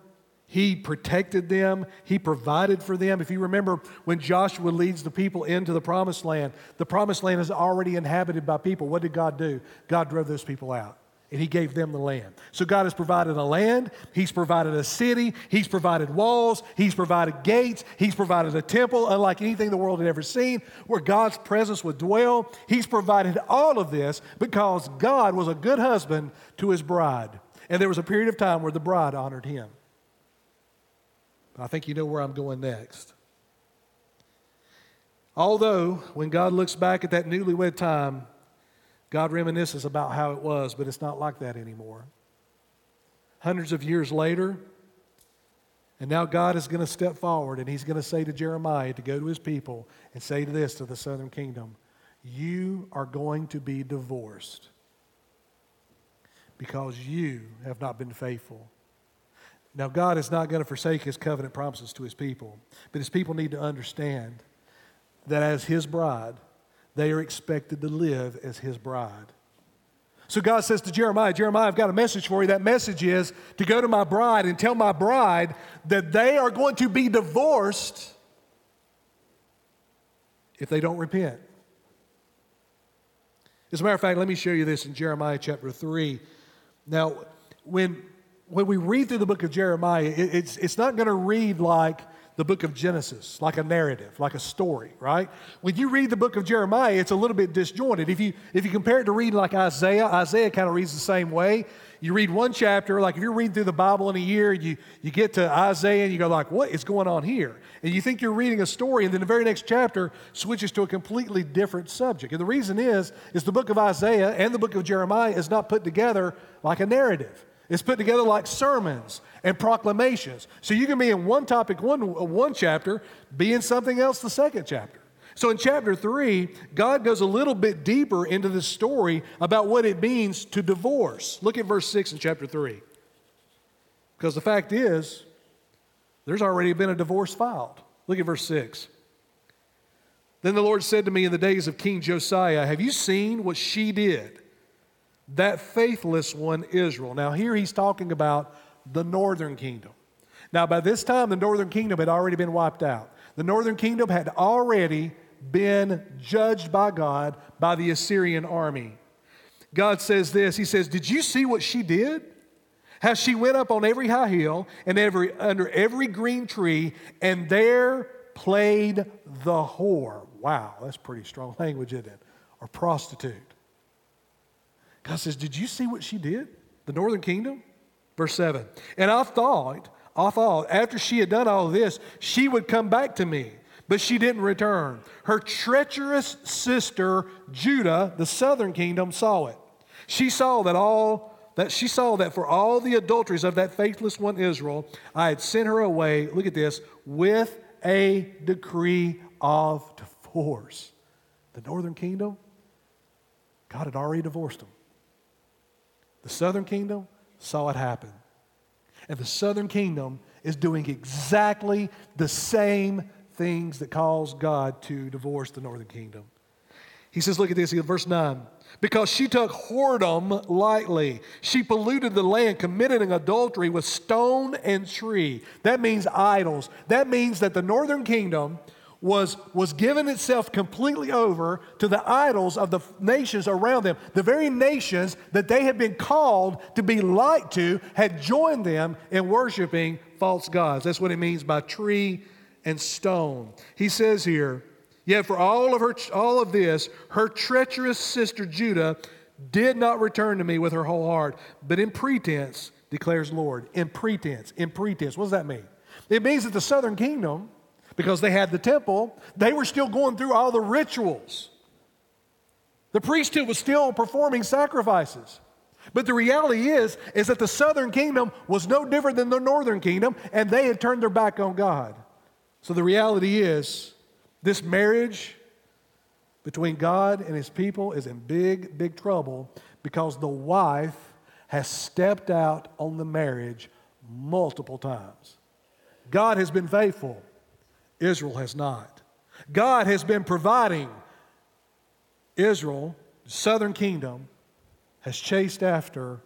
He protected them, He provided for them. If you remember when Joshua leads the people into the promised land, the promised land is already inhabited by people. What did God do? God drove those people out and he gave them the land. So God has provided a land, he's provided a city, he's provided walls, he's provided gates, he's provided a temple unlike anything the world had ever seen where God's presence would dwell. He's provided all of this because God was a good husband to his bride. And there was a period of time where the bride honored him. I think you know where I'm going next. Although, when God looks back at that newlywed time, God reminisces about how it was, but it's not like that anymore. Hundreds of years later, and now God is going to step forward and he's going to say to Jeremiah to go to his people and say to this to the southern kingdom You are going to be divorced because you have not been faithful. Now, God is not going to forsake his covenant promises to his people, but his people need to understand that as his bride, they are expected to live as his bride. So God says to Jeremiah, Jeremiah, I've got a message for you. That message is to go to my bride and tell my bride that they are going to be divorced if they don't repent. As a matter of fact, let me show you this in Jeremiah chapter 3. Now, when, when we read through the book of Jeremiah, it, it's, it's not going to read like the book of Genesis, like a narrative, like a story, right? When you read the book of Jeremiah, it's a little bit disjointed. If you, if you compare it to reading like Isaiah, Isaiah kind of reads the same way. You read one chapter, like if you're reading through the Bible in a year, you, you get to Isaiah and you go like, what is going on here? And you think you're reading a story, and then the very next chapter switches to a completely different subject. And the reason is, is the book of Isaiah and the book of Jeremiah is not put together like a narrative. It's put together like sermons and proclamations. So you can be in one topic one, one chapter, be in something else the second chapter. So in chapter three, God goes a little bit deeper into the story about what it means to divorce. Look at verse six in chapter three. Because the fact is, there's already been a divorce filed. Look at verse six. Then the Lord said to me in the days of King Josiah, Have you seen what she did? That faithless one, Israel. Now, here he's talking about the northern kingdom. Now, by this time, the northern kingdom had already been wiped out. The northern kingdom had already been judged by God by the Assyrian army. God says this He says, Did you see what she did? How she went up on every high hill and every, under every green tree, and there played the whore. Wow, that's pretty strong language, isn't it? Or prostitute. God says, Did you see what she did? The northern kingdom? Verse 7. And I thought, Othal, after she had done all this, she would come back to me, but she didn't return. Her treacherous sister Judah, the southern kingdom, saw it. She saw that all that she saw that for all the adulteries of that faithless one Israel, I had sent her away, look at this, with a decree of divorce. The northern kingdom, God had already divorced them. The southern kingdom saw it happen. And the southern kingdom is doing exactly the same things that caused God to divorce the northern kingdom. He says, look at this, verse 9 because she took whoredom lightly. She polluted the land, committed an adultery with stone and tree. That means idols. That means that the northern kingdom was, was given itself completely over to the idols of the nations around them. The very nations that they had been called to be like to had joined them in worshiping false gods. That's what it means by tree and stone. He says here, Yet for all of her all of this, her treacherous sister Judah did not return to me with her whole heart, but in pretense, declares Lord. In pretense, in pretense. What does that mean? It means that the southern kingdom, because they had the temple, they were still going through all the rituals. The priesthood was still performing sacrifices. But the reality is, is that the southern kingdom was no different than the northern kingdom, and they had turned their back on God. So the reality is, this marriage between God and his people is in big, big trouble because the wife has stepped out on the marriage multiple times. God has been faithful, Israel has not. God has been providing. Israel, the southern kingdom, has chased after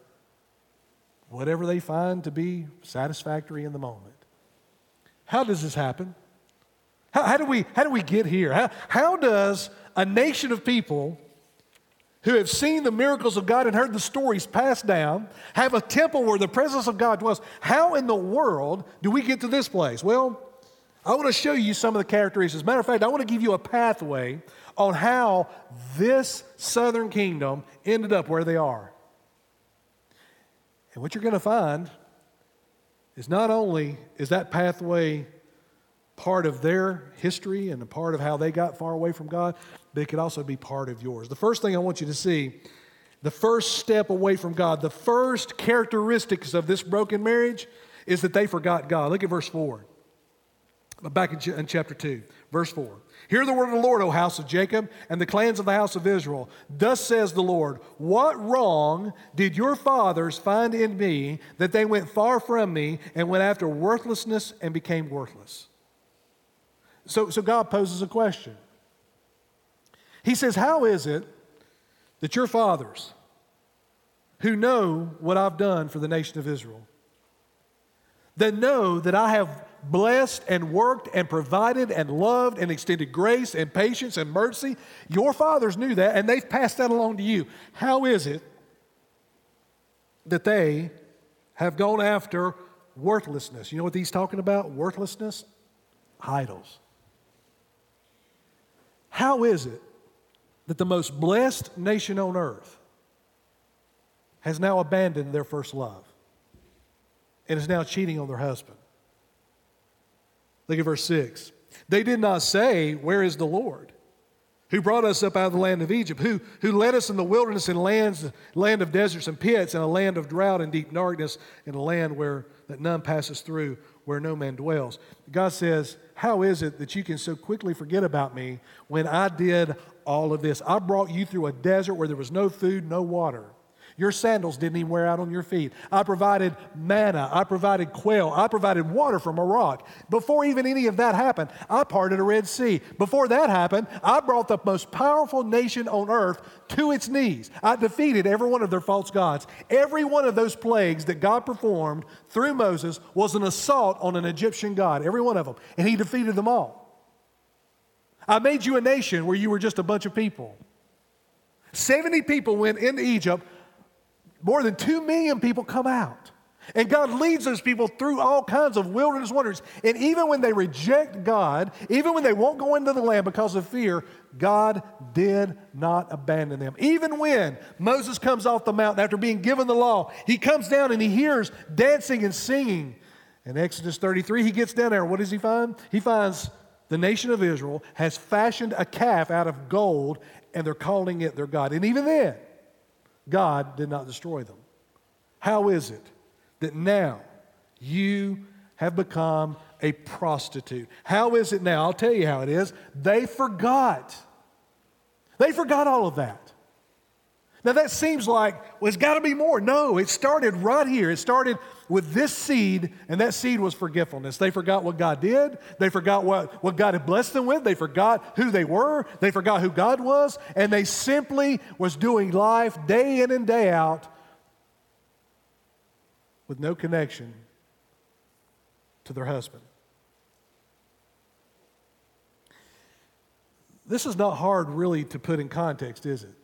whatever they find to be satisfactory in the moment. How does this happen? How, how, do, we, how do we get here? How, how does a nation of people who have seen the miracles of God and heard the stories passed down have a temple where the presence of God dwells? How in the world do we get to this place? Well, I want to show you some of the characteristics. As a matter of fact, I want to give you a pathway on how this southern kingdom ended up where they are. And what you're going to find is not only is that pathway part of their history and a part of how they got far away from God, but it could also be part of yours. The first thing I want you to see, the first step away from God, the first characteristics of this broken marriage is that they forgot God. Look at verse 4. Back in, chapter 2, verse 4. Hear the word of the Lord, O house of Jacob, and the clans of the house of Israel. Thus says the Lord What wrong did your fathers find in me that they went far from me and went after worthlessness and became worthless? So, so God poses a question. He says, How is it that your fathers, who know what I've done for the nation of Israel, that know that I have blessed and worked and provided and loved and extended grace and patience and mercy, your fathers knew that and they've passed that along to you. How is it that they have gone after worthlessness? You know what he's talking about? Worthlessness? Idols. How is it that the most blessed nation on earth has now abandoned their first love and is now cheating on their husband? Look at verse 6. They did not say, Where is the Lord? Who brought us up out of the land of Egypt, who, who led us in the wilderness in lands, land of deserts and pits, and a land of drought and deep darkness, in a land where that none passes through, where no man dwells. God says, How is it that you can so quickly forget about me when I did all of this? I brought you through a desert where there was no food, no water. Your sandals didn't even wear out on your feet. I provided manna. I provided quail. I provided water from a rock. Before even any of that happened, I parted a Red Sea. Before that happened, I brought the most powerful nation on earth to its knees. I defeated every one of their false gods. Every one of those plagues that God performed through Moses was an assault on an Egyptian god, every one of them. And he defeated them all. I made you a nation where you were just a bunch of people. 70 people went into Egypt more than 2 million people come out. And God leads those people through all kinds of wilderness wonders. And even when they reject God, even when they won't go into the land because of fear, God did not abandon them. Even when Moses comes off the mountain after being given the law, he comes down and he hears dancing and singing In Exodus 33, he gets down there. What does he find? He finds the nation of Israel has fashioned a calf out of gold and they're calling it their God. And even then, God did not destroy them. How is it that now you have become a prostitute? How is it now? I'll tell you how it is. They forgot. They forgot all of that. Now that seems like, well, it's got to be more. No, it started right here. It started with this seed, and that seed was forgetfulness. They forgot what God did. They forgot what, what God had blessed them with. They forgot who they were. They forgot who God was. And they simply was doing life day in and day out with no connection to their husband. This is not hard, really, to put in context, is it?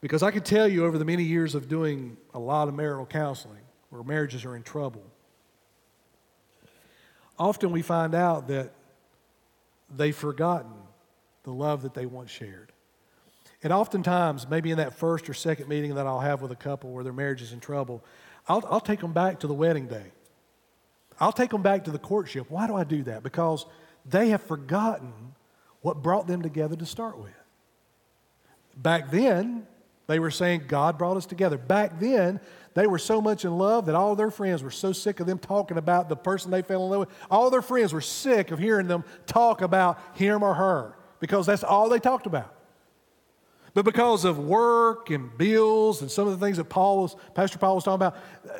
Because I can tell you over the many years of doing a lot of marital counseling where marriages are in trouble, often we find out that they've forgotten the love that they once shared. And oftentimes, maybe in that first or second meeting that I'll have with a couple where their marriage is in trouble, I'll, I'll take them back to the wedding day. I'll take them back to the courtship. Why do I do that? Because they have forgotten what brought them together to start with. Back then, they were saying, God brought us together. Back then, they were so much in love that all their friends were so sick of them talking about the person they fell in love with. All their friends were sick of hearing them talk about him or her because that's all they talked about. But because of work and bills and some of the things that Paul was, Pastor Paul was talking about,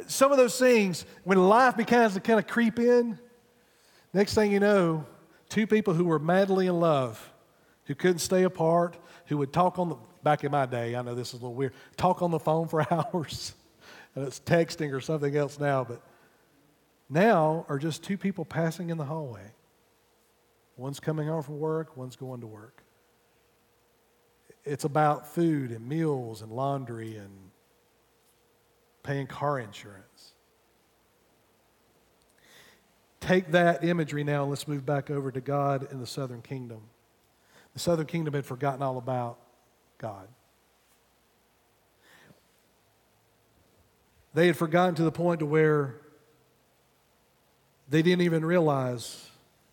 some of those things, when life begins to kind of creep in, next thing you know, two people who were madly in love, who couldn't stay apart, who would talk on the back in my day, I know this is a little weird, talk on the phone for hours. and it's texting or something else now, but now are just two people passing in the hallway. One's coming home from work, one's going to work. It's about food and meals and laundry and paying car insurance. Take that imagery now and let's move back over to God in the southern kingdom. The southern kingdom had forgotten all about God. They had forgotten to the point to where they didn't even realize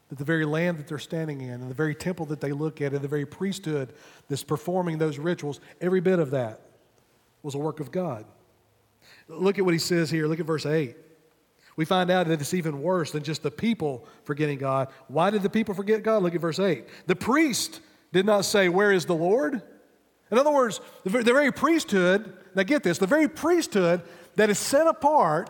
that the very land that they're standing in and the very temple that they look at and the very priesthood that's performing those rituals, every bit of that was a work of God. Look at what he says here. Look at verse 8. We find out that it's even worse than just the people forgetting God. Why did the people forget God? Look at verse 8. The priest did not say, Where is the Lord? In other words, the, very priesthood, now get this, the very priesthood that is set apart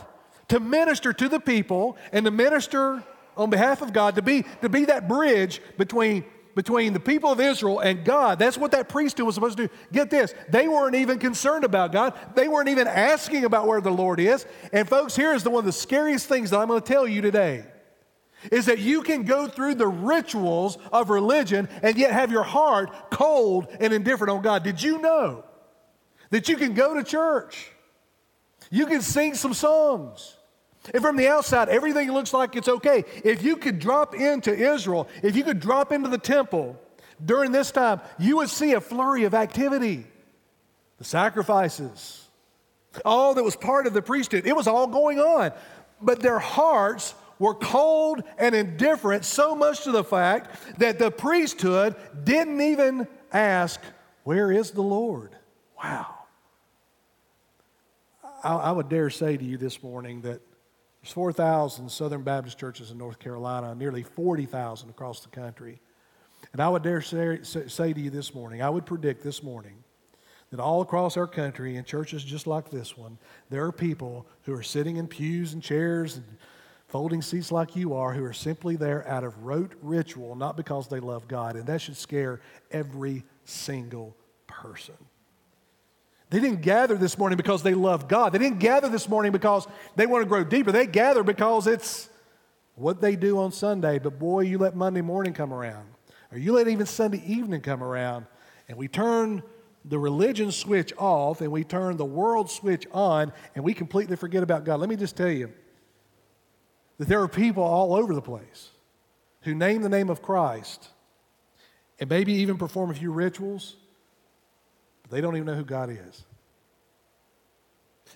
to minister to the people and to minister on behalf of God, to be, to be that bridge between, between the people of Israel and God. That's what that priesthood was supposed to do. Get this, they weren't even concerned about God. They weren't even asking about where the Lord is. And folks, here is the one of the scariest things that I'm going to tell you today is that you can go through the rituals of religion and yet have your heart cold and indifferent on God. Did you know that you can go to church? You can sing some songs. And from the outside, everything looks like it's okay. If you could drop into Israel, if you could drop into the temple during this time, you would see a flurry of activity. The sacrifices, all that was part of the priesthood, it was all going on. But their hearts were cold and indifferent, so much to the fact that the priesthood didn't even ask, Where is the Lord? Wow. I, I would dare say to you this morning that there's 4,000 Southern Baptist churches in North Carolina, nearly 40,000 across the country. And I would dare say, say to you this morning, I would predict this morning that all across our country, in churches just like this one, there are people who are sitting in pews and chairs and folding seats like you are who are simply there out of rote ritual, not because they love God. And that should scare every single person. They didn't gather this morning because they love God. They didn't gather this morning because they want to grow deeper. They gather because it's what they do on Sunday. But boy, you let Monday morning come around, or you let even Sunday evening come around, and we turn the religion switch off and we turn the world switch on, and we completely forget about God. Let me just tell you that there are people all over the place who name the name of Christ and maybe even perform a few rituals, but they don't even know who God is.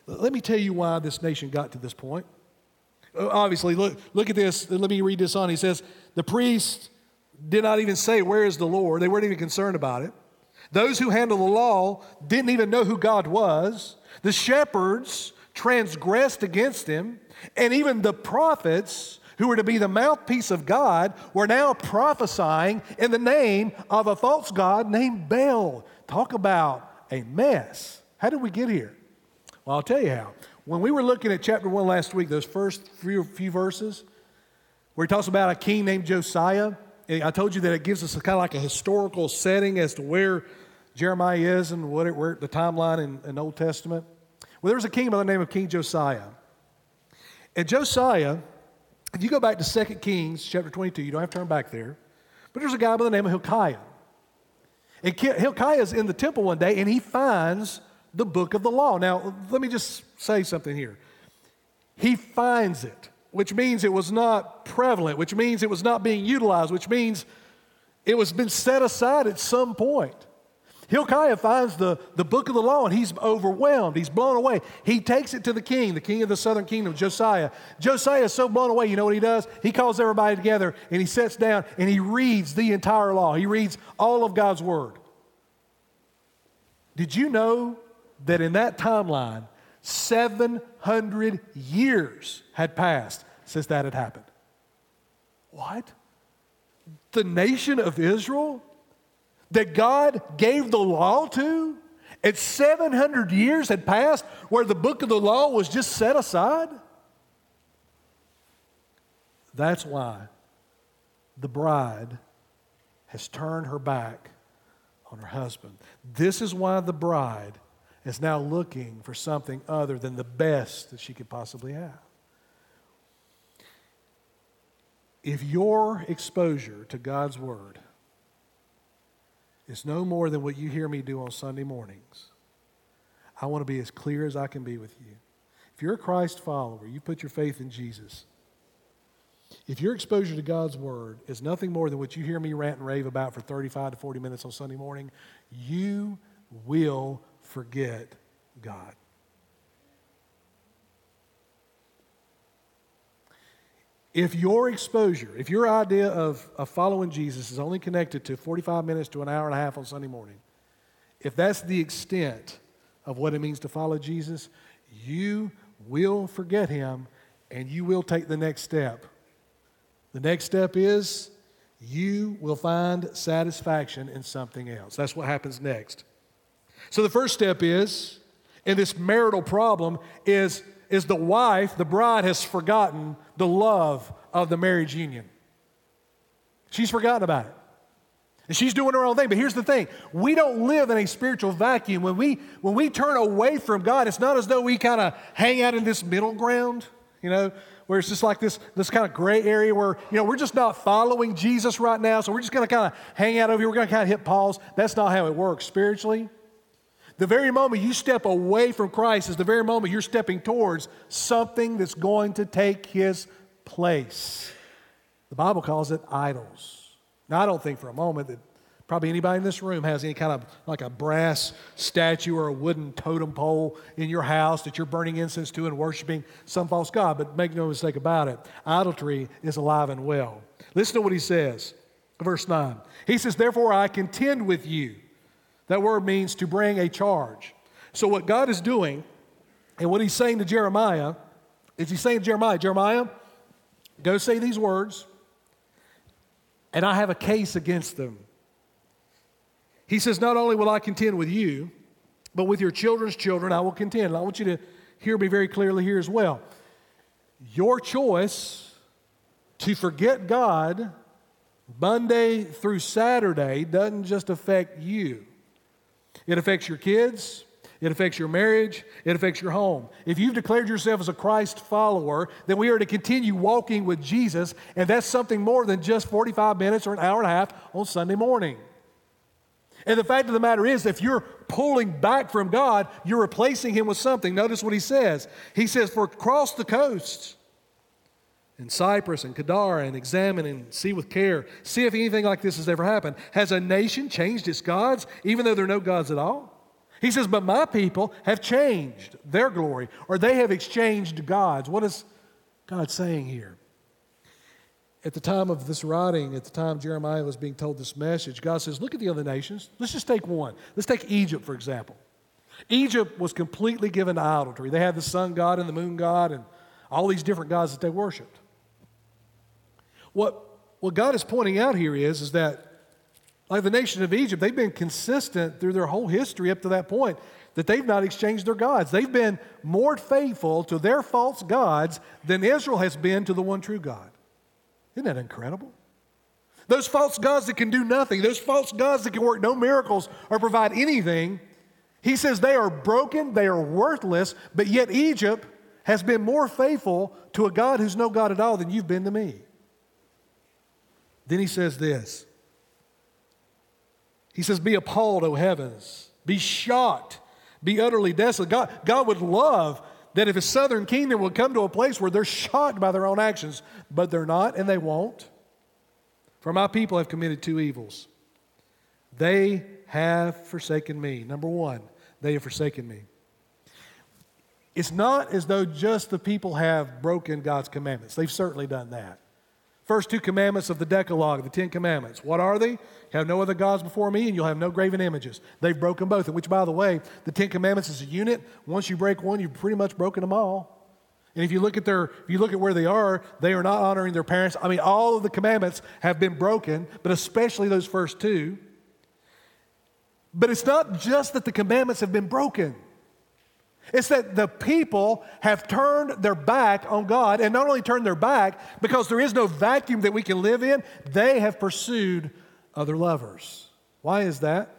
Let me tell you why this nation got to this point. Obviously, look, look at this. Let me read this on. He says, The priest did not even say, Where is the Lord? They weren't even concerned about it. Those who handle the law didn't even know who God was. The shepherds transgressed against him. And even the prophets, who were to be the mouthpiece of God, were now prophesying in the name of a false God named Baal. Talk about a mess. How did we get here? Well, I'll tell you how. When we were looking at chapter one last week, those first few, few verses, where he talks about a king named Josiah, and I told you that it gives us a, kind of like a historical setting as to where Jeremiah is and what it, where the timeline in, in Old Testament. Well, there was a king by the name of King Josiah. And Josiah, if you go back to 2 Kings chapter 22, you don't have to turn back there, but there's a guy by the name of Hilkiah. And Hilkiah is in the temple one day and he finds the book of the law. Now, let me just say something here. He finds it, which means it was not prevalent, which means it was not being utilized, which means it was been set aside at some point. Hilkiah finds the, the book of the law and he's overwhelmed. He's blown away. He takes it to the king, the king of the southern kingdom, Josiah. Josiah is so blown away, you know what he does? He calls everybody together and he sits down and he reads the entire law. He reads all of God's word. Did you know that in that timeline, 700 years had passed since that had happened? What? The nation of Israel that God gave the law to, and 700 years had passed where the book of the law was just set aside? That's why the bride has turned her back on her husband. This is why the bride is now looking for something other than the best that she could possibly have. If your exposure to God's Word is no more than what you hear me do on Sunday mornings, I want to be as clear as I can be with you. If you're a Christ follower, you put your faith in Jesus. If your exposure to God's Word is nothing more than what you hear me rant and rave about for 35 to 40 minutes on Sunday morning, you will forget God. If your exposure, if your idea of, of following Jesus is only connected to 45 minutes to an hour and a half on Sunday morning, if that's the extent of what it means to follow Jesus, you will forget him and you will take the next step. The next step is you will find satisfaction in something else. That's what happens next. So the first step is in this marital problem is is the wife, the bride has forgotten the love of the marriage union. She's forgotten about it. And she's doing her own thing. But here's the thing we don't live in a spiritual vacuum. When we, when we turn away from God, it's not as though we kind of hang out in this middle ground, you know, where it's just like this, this kind of gray area where, you know, we're just not following Jesus right now. So we're just going to kind of hang out over here. We're going to kind of hit pause. That's not how it works spiritually. The very moment you step away from Christ is the very moment you're stepping towards something that's going to take his place. The Bible calls it idols. Now, I don't think for a moment that probably anybody in this room has any kind of like a brass statue or a wooden totem pole in your house that you're burning incense to and worshiping some false God. But make no mistake about it, idolatry is alive and well. Listen to what he says, verse 9. He says, Therefore I contend with you that word means to bring a charge. So, what God is doing, and what He's saying to Jeremiah, is He's saying to Jeremiah, Jeremiah, go say these words, and I have a case against them. He says, Not only will I contend with you, but with your children's children I will contend. And I want you to hear me very clearly here as well. Your choice to forget God Monday through Saturday doesn't just affect you. It affects your kids. It affects your marriage. It affects your home. If you've declared yourself as a Christ follower, then we are to continue walking with Jesus, and that's something more than just 45 minutes or an hour and a half on Sunday morning. And the fact of the matter is, if you're pulling back from God, you're replacing Him with something. Notice what He says. He says, For across the coast, in Cyprus and Kedar and examine and see with care. See if anything like this has ever happened. Has a nation changed its gods, even though there are no gods at all? He says, But my people have changed their glory, or they have exchanged gods. What is God saying here? At the time of this writing, at the time Jeremiah was being told this message, God says, Look at the other nations. Let's just take one. Let's take Egypt, for example. Egypt was completely given to idolatry. They had the sun god and the moon god and all these different gods that they worshiped. What, what God is pointing out here is, is that, like the nation of Egypt, they've been consistent through their whole history up to that point that they've not exchanged their gods. They've been more faithful to their false gods than Israel has been to the one true God. Isn't that incredible? Those false gods that can do nothing, those false gods that can work no miracles or provide anything, he says they are broken, they are worthless, but yet Egypt has been more faithful to a God who's no God at all than you've been to me. Then he says this He says, Be appalled, O heavens, be shocked, be utterly desolate. God, God would love that if a southern kingdom would come to a place where they're shocked by their own actions, but they're not and they won't. For my people have committed two evils. They have forsaken me. Number one, they have forsaken me. It's not as though just the people have broken God's commandments. They've certainly done that. First two commandments of the Decalogue, the Ten Commandments. What are they? Have no other gods before me, and you'll have no graven images. They've broken both, which, by the way, the Ten Commandments is a unit. Once you break one, you've pretty much broken them all. And if you look at their, if you look at where they are, they are not honoring their parents. I mean, all of the commandments have been broken, but especially those first two. But it's not just that the commandments have been broken. It's that the people have turned their back on God, and not only turned their back because there is no vacuum that we can live in, they have pursued other lovers. Why is that?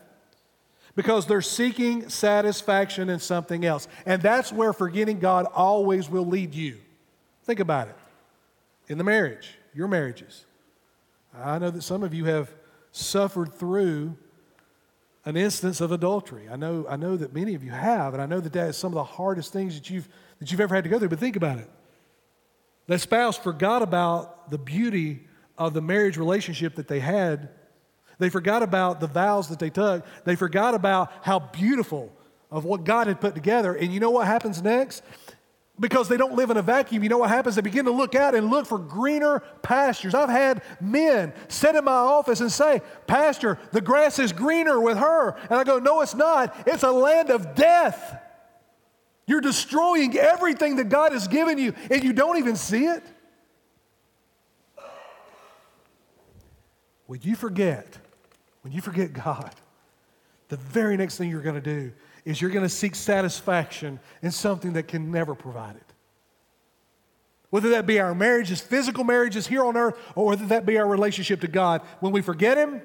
Because they're seeking satisfaction in something else. And that's where forgetting God always will lead you. Think about it. In the marriage, your marriages. I know that some of you have suffered through an instance of adultery. I know, I know that many of you have, and I know that that is some of the hardest things that you've, that you've ever had to go through, but think about it. That spouse forgot about the beauty of the marriage relationship that they had. They forgot about the vows that they took. They forgot about how beautiful of what God had put together. And you know what happens next? Because they don't live in a vacuum, you know what happens? They begin to look out and look for greener pastures. I've had men sit in my office and say, Pastor, the grass is greener with her. And I go, No, it's not. It's a land of death. You're destroying everything that God has given you, and you don't even see it. When you forget, when you forget God, the very next thing you're going to do is you're going to seek satisfaction in something that can never provide it. Whether that be our marriages, physical marriages here on earth, or whether that be our relationship to God. When we forget Him,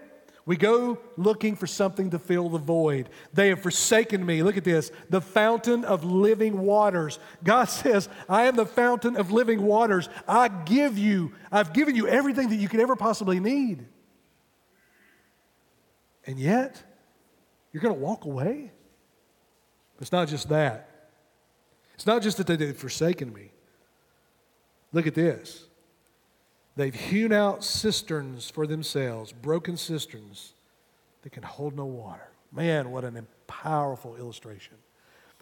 we go looking for something to fill the void. They have forsaken me. Look at this the fountain of living waters. God says, I am the fountain of living waters. I give you, I've given you everything that you could ever possibly need. And yet, you're going to walk away? It's not just that. It's not just that they've forsaken me. Look at this. They've hewn out cisterns for themselves, broken cisterns that can hold no water. Man, what a powerful illustration.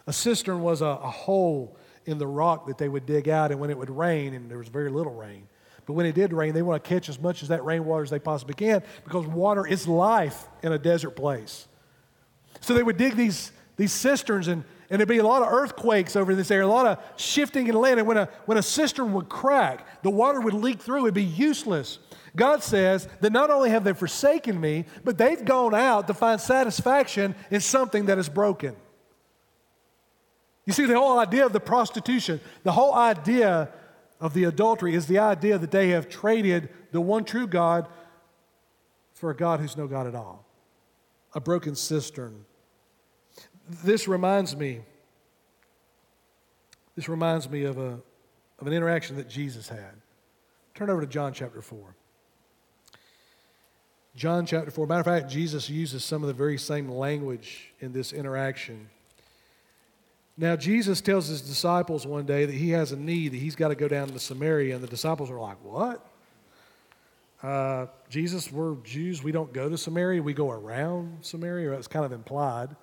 A cistern was a, a, hole in the rock that they would dig out, and when it would rain, and there was very little rain, but when it did rain, they want to catch as much of that rainwater as they possibly can because water is life in a desert place. So they would dig these these cisterns, and, and there'd be a lot of earthquakes over this area, a lot of shifting in land. And when a, when a cistern would crack, the water would leak through, it'd be useless. God says that not only have they forsaken me, but they've gone out to find satisfaction in something that is broken. You see, the whole idea of the prostitution, the whole idea of the adultery is the idea that they have traded the one true God for a God who's no God at all, a broken cistern this reminds me, this reminds me of, a, of an interaction that Jesus had. Turn over to John chapter 4. John chapter 4. Matter of fact, Jesus uses some of the very same language in this interaction. Now, Jesus tells his disciples one day that he has a need, that he's got to go down to Samaria, and the disciples are like, What? Uh, Jesus, we're Jews. We don't go to Samaria. We go around Samaria. That's kind of implied.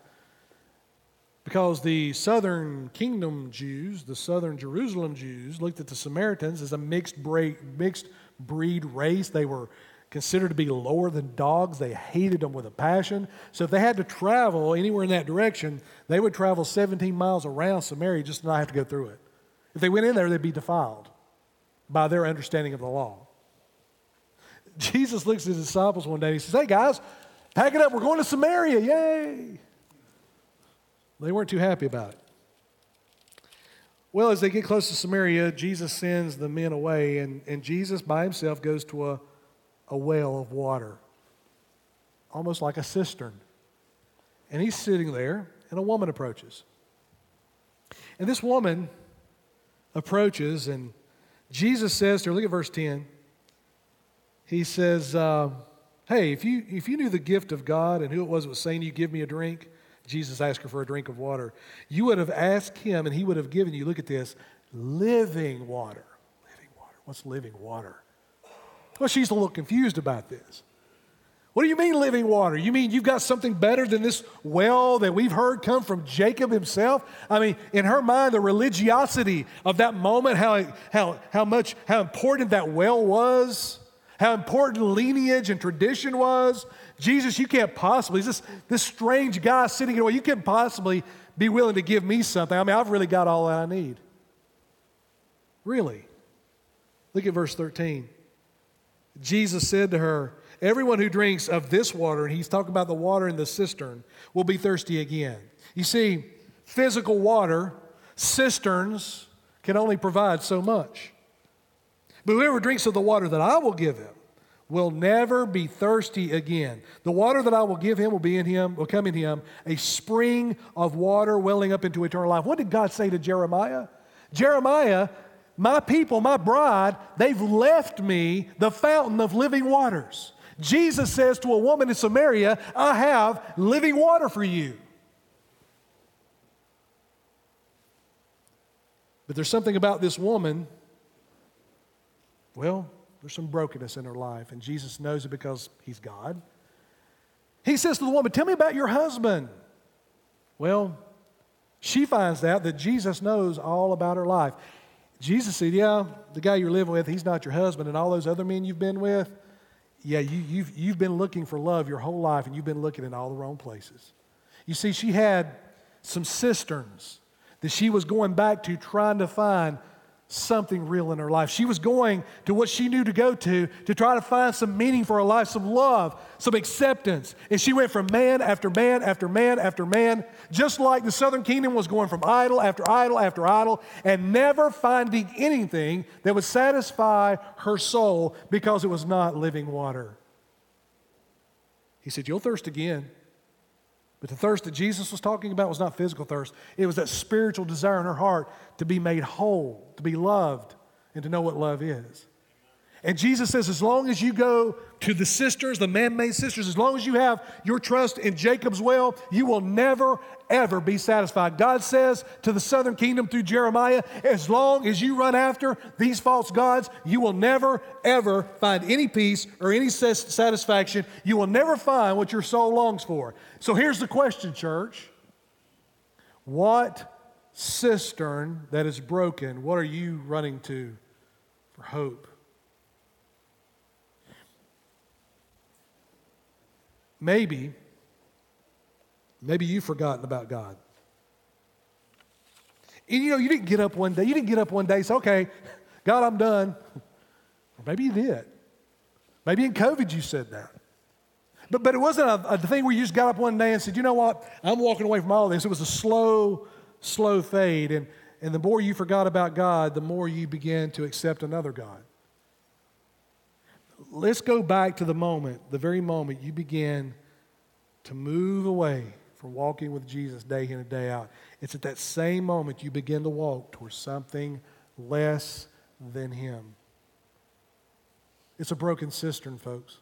Because the southern kingdom Jews, the southern Jerusalem Jews, looked at the Samaritans as a mixed breed, mixed breed race. They were considered to be lower than dogs. They hated them with a passion. So if they had to travel anywhere in that direction, they would travel 17 miles around Samaria just to not have to go through it. If they went in there, they'd be defiled by their understanding of the law. Jesus looks at his disciples one day and he says, Hey guys, pack it up. We're going to Samaria. Yay. They weren't too happy about it. Well, as they get close to Samaria, Jesus sends the men away, and, and Jesus by himself goes to a, a well of water, almost like a cistern. And he's sitting there, and a woman approaches. And this woman approaches, and Jesus says to her, look at verse 10. He says, uh, Hey, if you, if you knew the gift of God and who it was that was saying you, Give me a drink, Jesus asked her for a drink of water. You would have asked him, and he would have given you, look at this, living water. Living water. What's living water? Well, she's a little confused about this. What do you mean living water? You mean you've got something better than this well that we've heard come from Jacob himself? I mean, in her mind, the religiosity of that moment, how, how, how much, how important that well was, how important lineage and tradition was, Jesus, you can't possibly, this, this strange guy sitting away, you can't possibly be willing to give me something. I mean, I've really got all that I need. Really? Look at verse 13. Jesus said to her, Everyone who drinks of this water, and he's talking about the water in the cistern, will be thirsty again. You see, physical water, cisterns, can only provide so much. But whoever drinks of the water that I will give him will never be thirsty again. The water that I will give him will be in him, will come in him, a spring of water welling up into eternal life. What did God say to Jeremiah? Jeremiah, my people, my bride, they've left me the fountain of living waters. Jesus says to a woman in Samaria, I have living water for you. But there's something about this woman, well, there's some brokenness in her life, and Jesus knows it because he's God. He says to the woman, Tell me about your husband. Well, she finds out that Jesus knows all about her life. Jesus said, Yeah, the guy you're living with, he's not your husband, and all those other men you've been with, yeah, you, have you've, you've been looking for love your whole life, and you've been looking in all the wrong places. You see, she had some cisterns that she was going back to trying to find something real in her life. She was going to what she knew to go to to try to find some meaning for her life, some love, some acceptance. And she went from man after man after man after man, just like the southern kingdom was going from idol after idol after idol, and never finding anything that would satisfy her soul because it was not living water. He said, You'll thirst again. But the thirst that Jesus was talking about was not physical thirst, it was that spiritual desire in her heart to be made whole, to be loved, and to know what love is. And Jesus says, as long as you go to the cisterns, the man made cisterns, as long as you have your trust in Jacob's well, you will never, ever be satisfied. God says to the southern kingdom through Jeremiah, as long as you run after these false gods, you will never, ever find any peace or any satisfaction. You will never find what your soul longs for. So here's the question, church What cistern that is broken, what are you running to for hope? Maybe, maybe you've forgotten about God. And you know, you didn't get up one day, you didn't get up one day and say, okay, God, I'm done. Or maybe you did. Maybe in COVID you said that. But, but it wasn't a, a thing where you just got up one day and said, you know what, I'm walking away from all this. It was a slow, slow fade. And, and the more you forgot about God, the more you began to accept another God. Let's go back to the moment, the very moment you began to move away from walking with Jesus day in and day out. It's at that same moment you begin to walk towards something less than Him. It's a broken cistern, folks.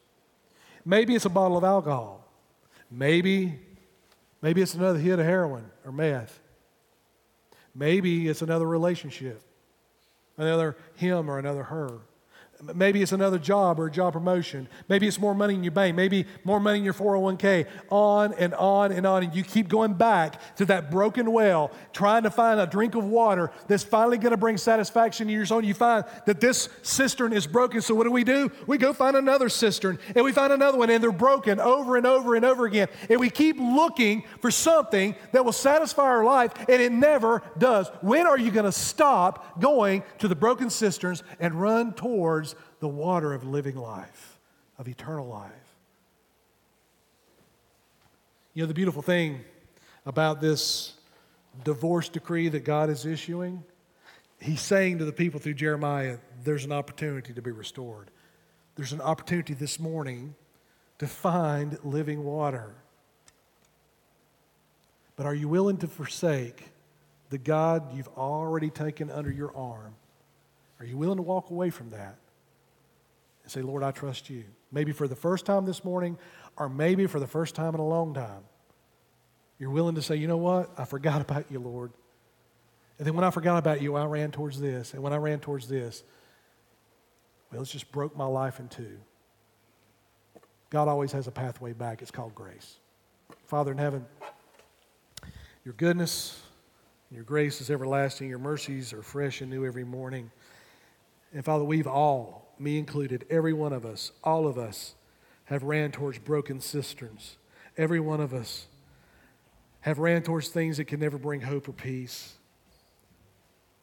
Maybe it's a bottle of alcohol. Maybe, maybe it's another hit of heroin or meth. Maybe it's another relationship, another him or another her. Maybe it's another job or a job promotion. Maybe it's more money in your bank. Maybe more money in your 401k. On and on and on. And you keep going back to that broken well, trying to find a drink of water that's finally going to bring satisfaction to your soul. You find that this cistern is broken. So what do we do? We go find another cistern and we find another one and they're broken over and over and over again. And we keep looking for something that will satisfy our life and it never does. When are you going to stop going to the broken cisterns and run towards the water of living life, of eternal life? You know, the beautiful thing about this divorce decree that God is issuing, He's saying to the people through Jeremiah, there's an opportunity to be restored. There's an opportunity this morning to find living water. But are you willing to forsake the God you've already taken under your arm? Are you willing to walk away from that say, Lord, I trust you? Maybe for the first time this morning, or maybe for the first time in a long time. You're willing to say, you know what? I forgot about you, Lord. And then when I forgot about you, I ran towards this. And when I ran towards this, well, it's just broke my life in two. God always has a pathway back. It's called grace. Father in heaven, your goodness and your grace is everlasting. Your mercies are fresh and new every morning. And Father, we've all, me included, every one of us, all of us, have ran towards broken cisterns. Every one of us have ran towards things that can never bring hope or peace.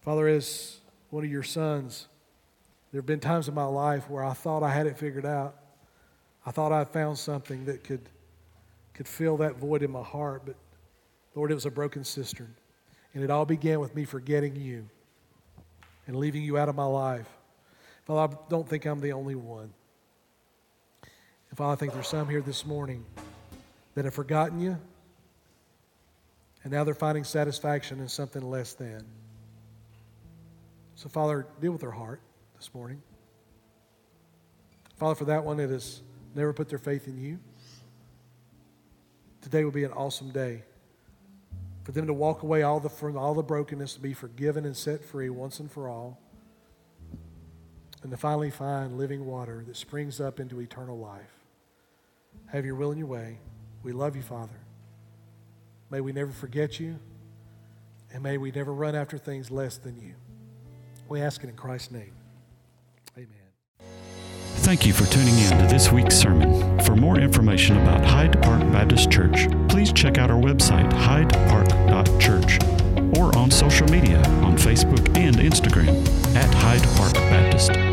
Father, as one of your sons, there have been times in my life where I thought I had it figured out. I thought I'd found something that could, could fill that void in my heart, but Lord, it was a broken cistern. And it all began with me forgetting you and leaving you out of my life. Father, I don't think I'm the only one. And Father, I think there's some here this morning that have forgotten you, and now they're finding satisfaction in something less than. So, Father, deal with their heart this morning. Father, for that one that has never put their faith in you, today will be an awesome day for them to walk away all the, from all the brokenness, to be forgiven and set free once and for all, and to finally find living water that springs up into eternal life. Have your will in your way. We love you, Father. May we never forget you, and may we never run after things less than you. We ask it in Christ's name. Amen. Thank you for tuning in to this week's sermon. For more information about Hyde Park Baptist Church, please check out our website, hydepark.church, or on social media on Facebook and Instagram at Hyde Park Baptist.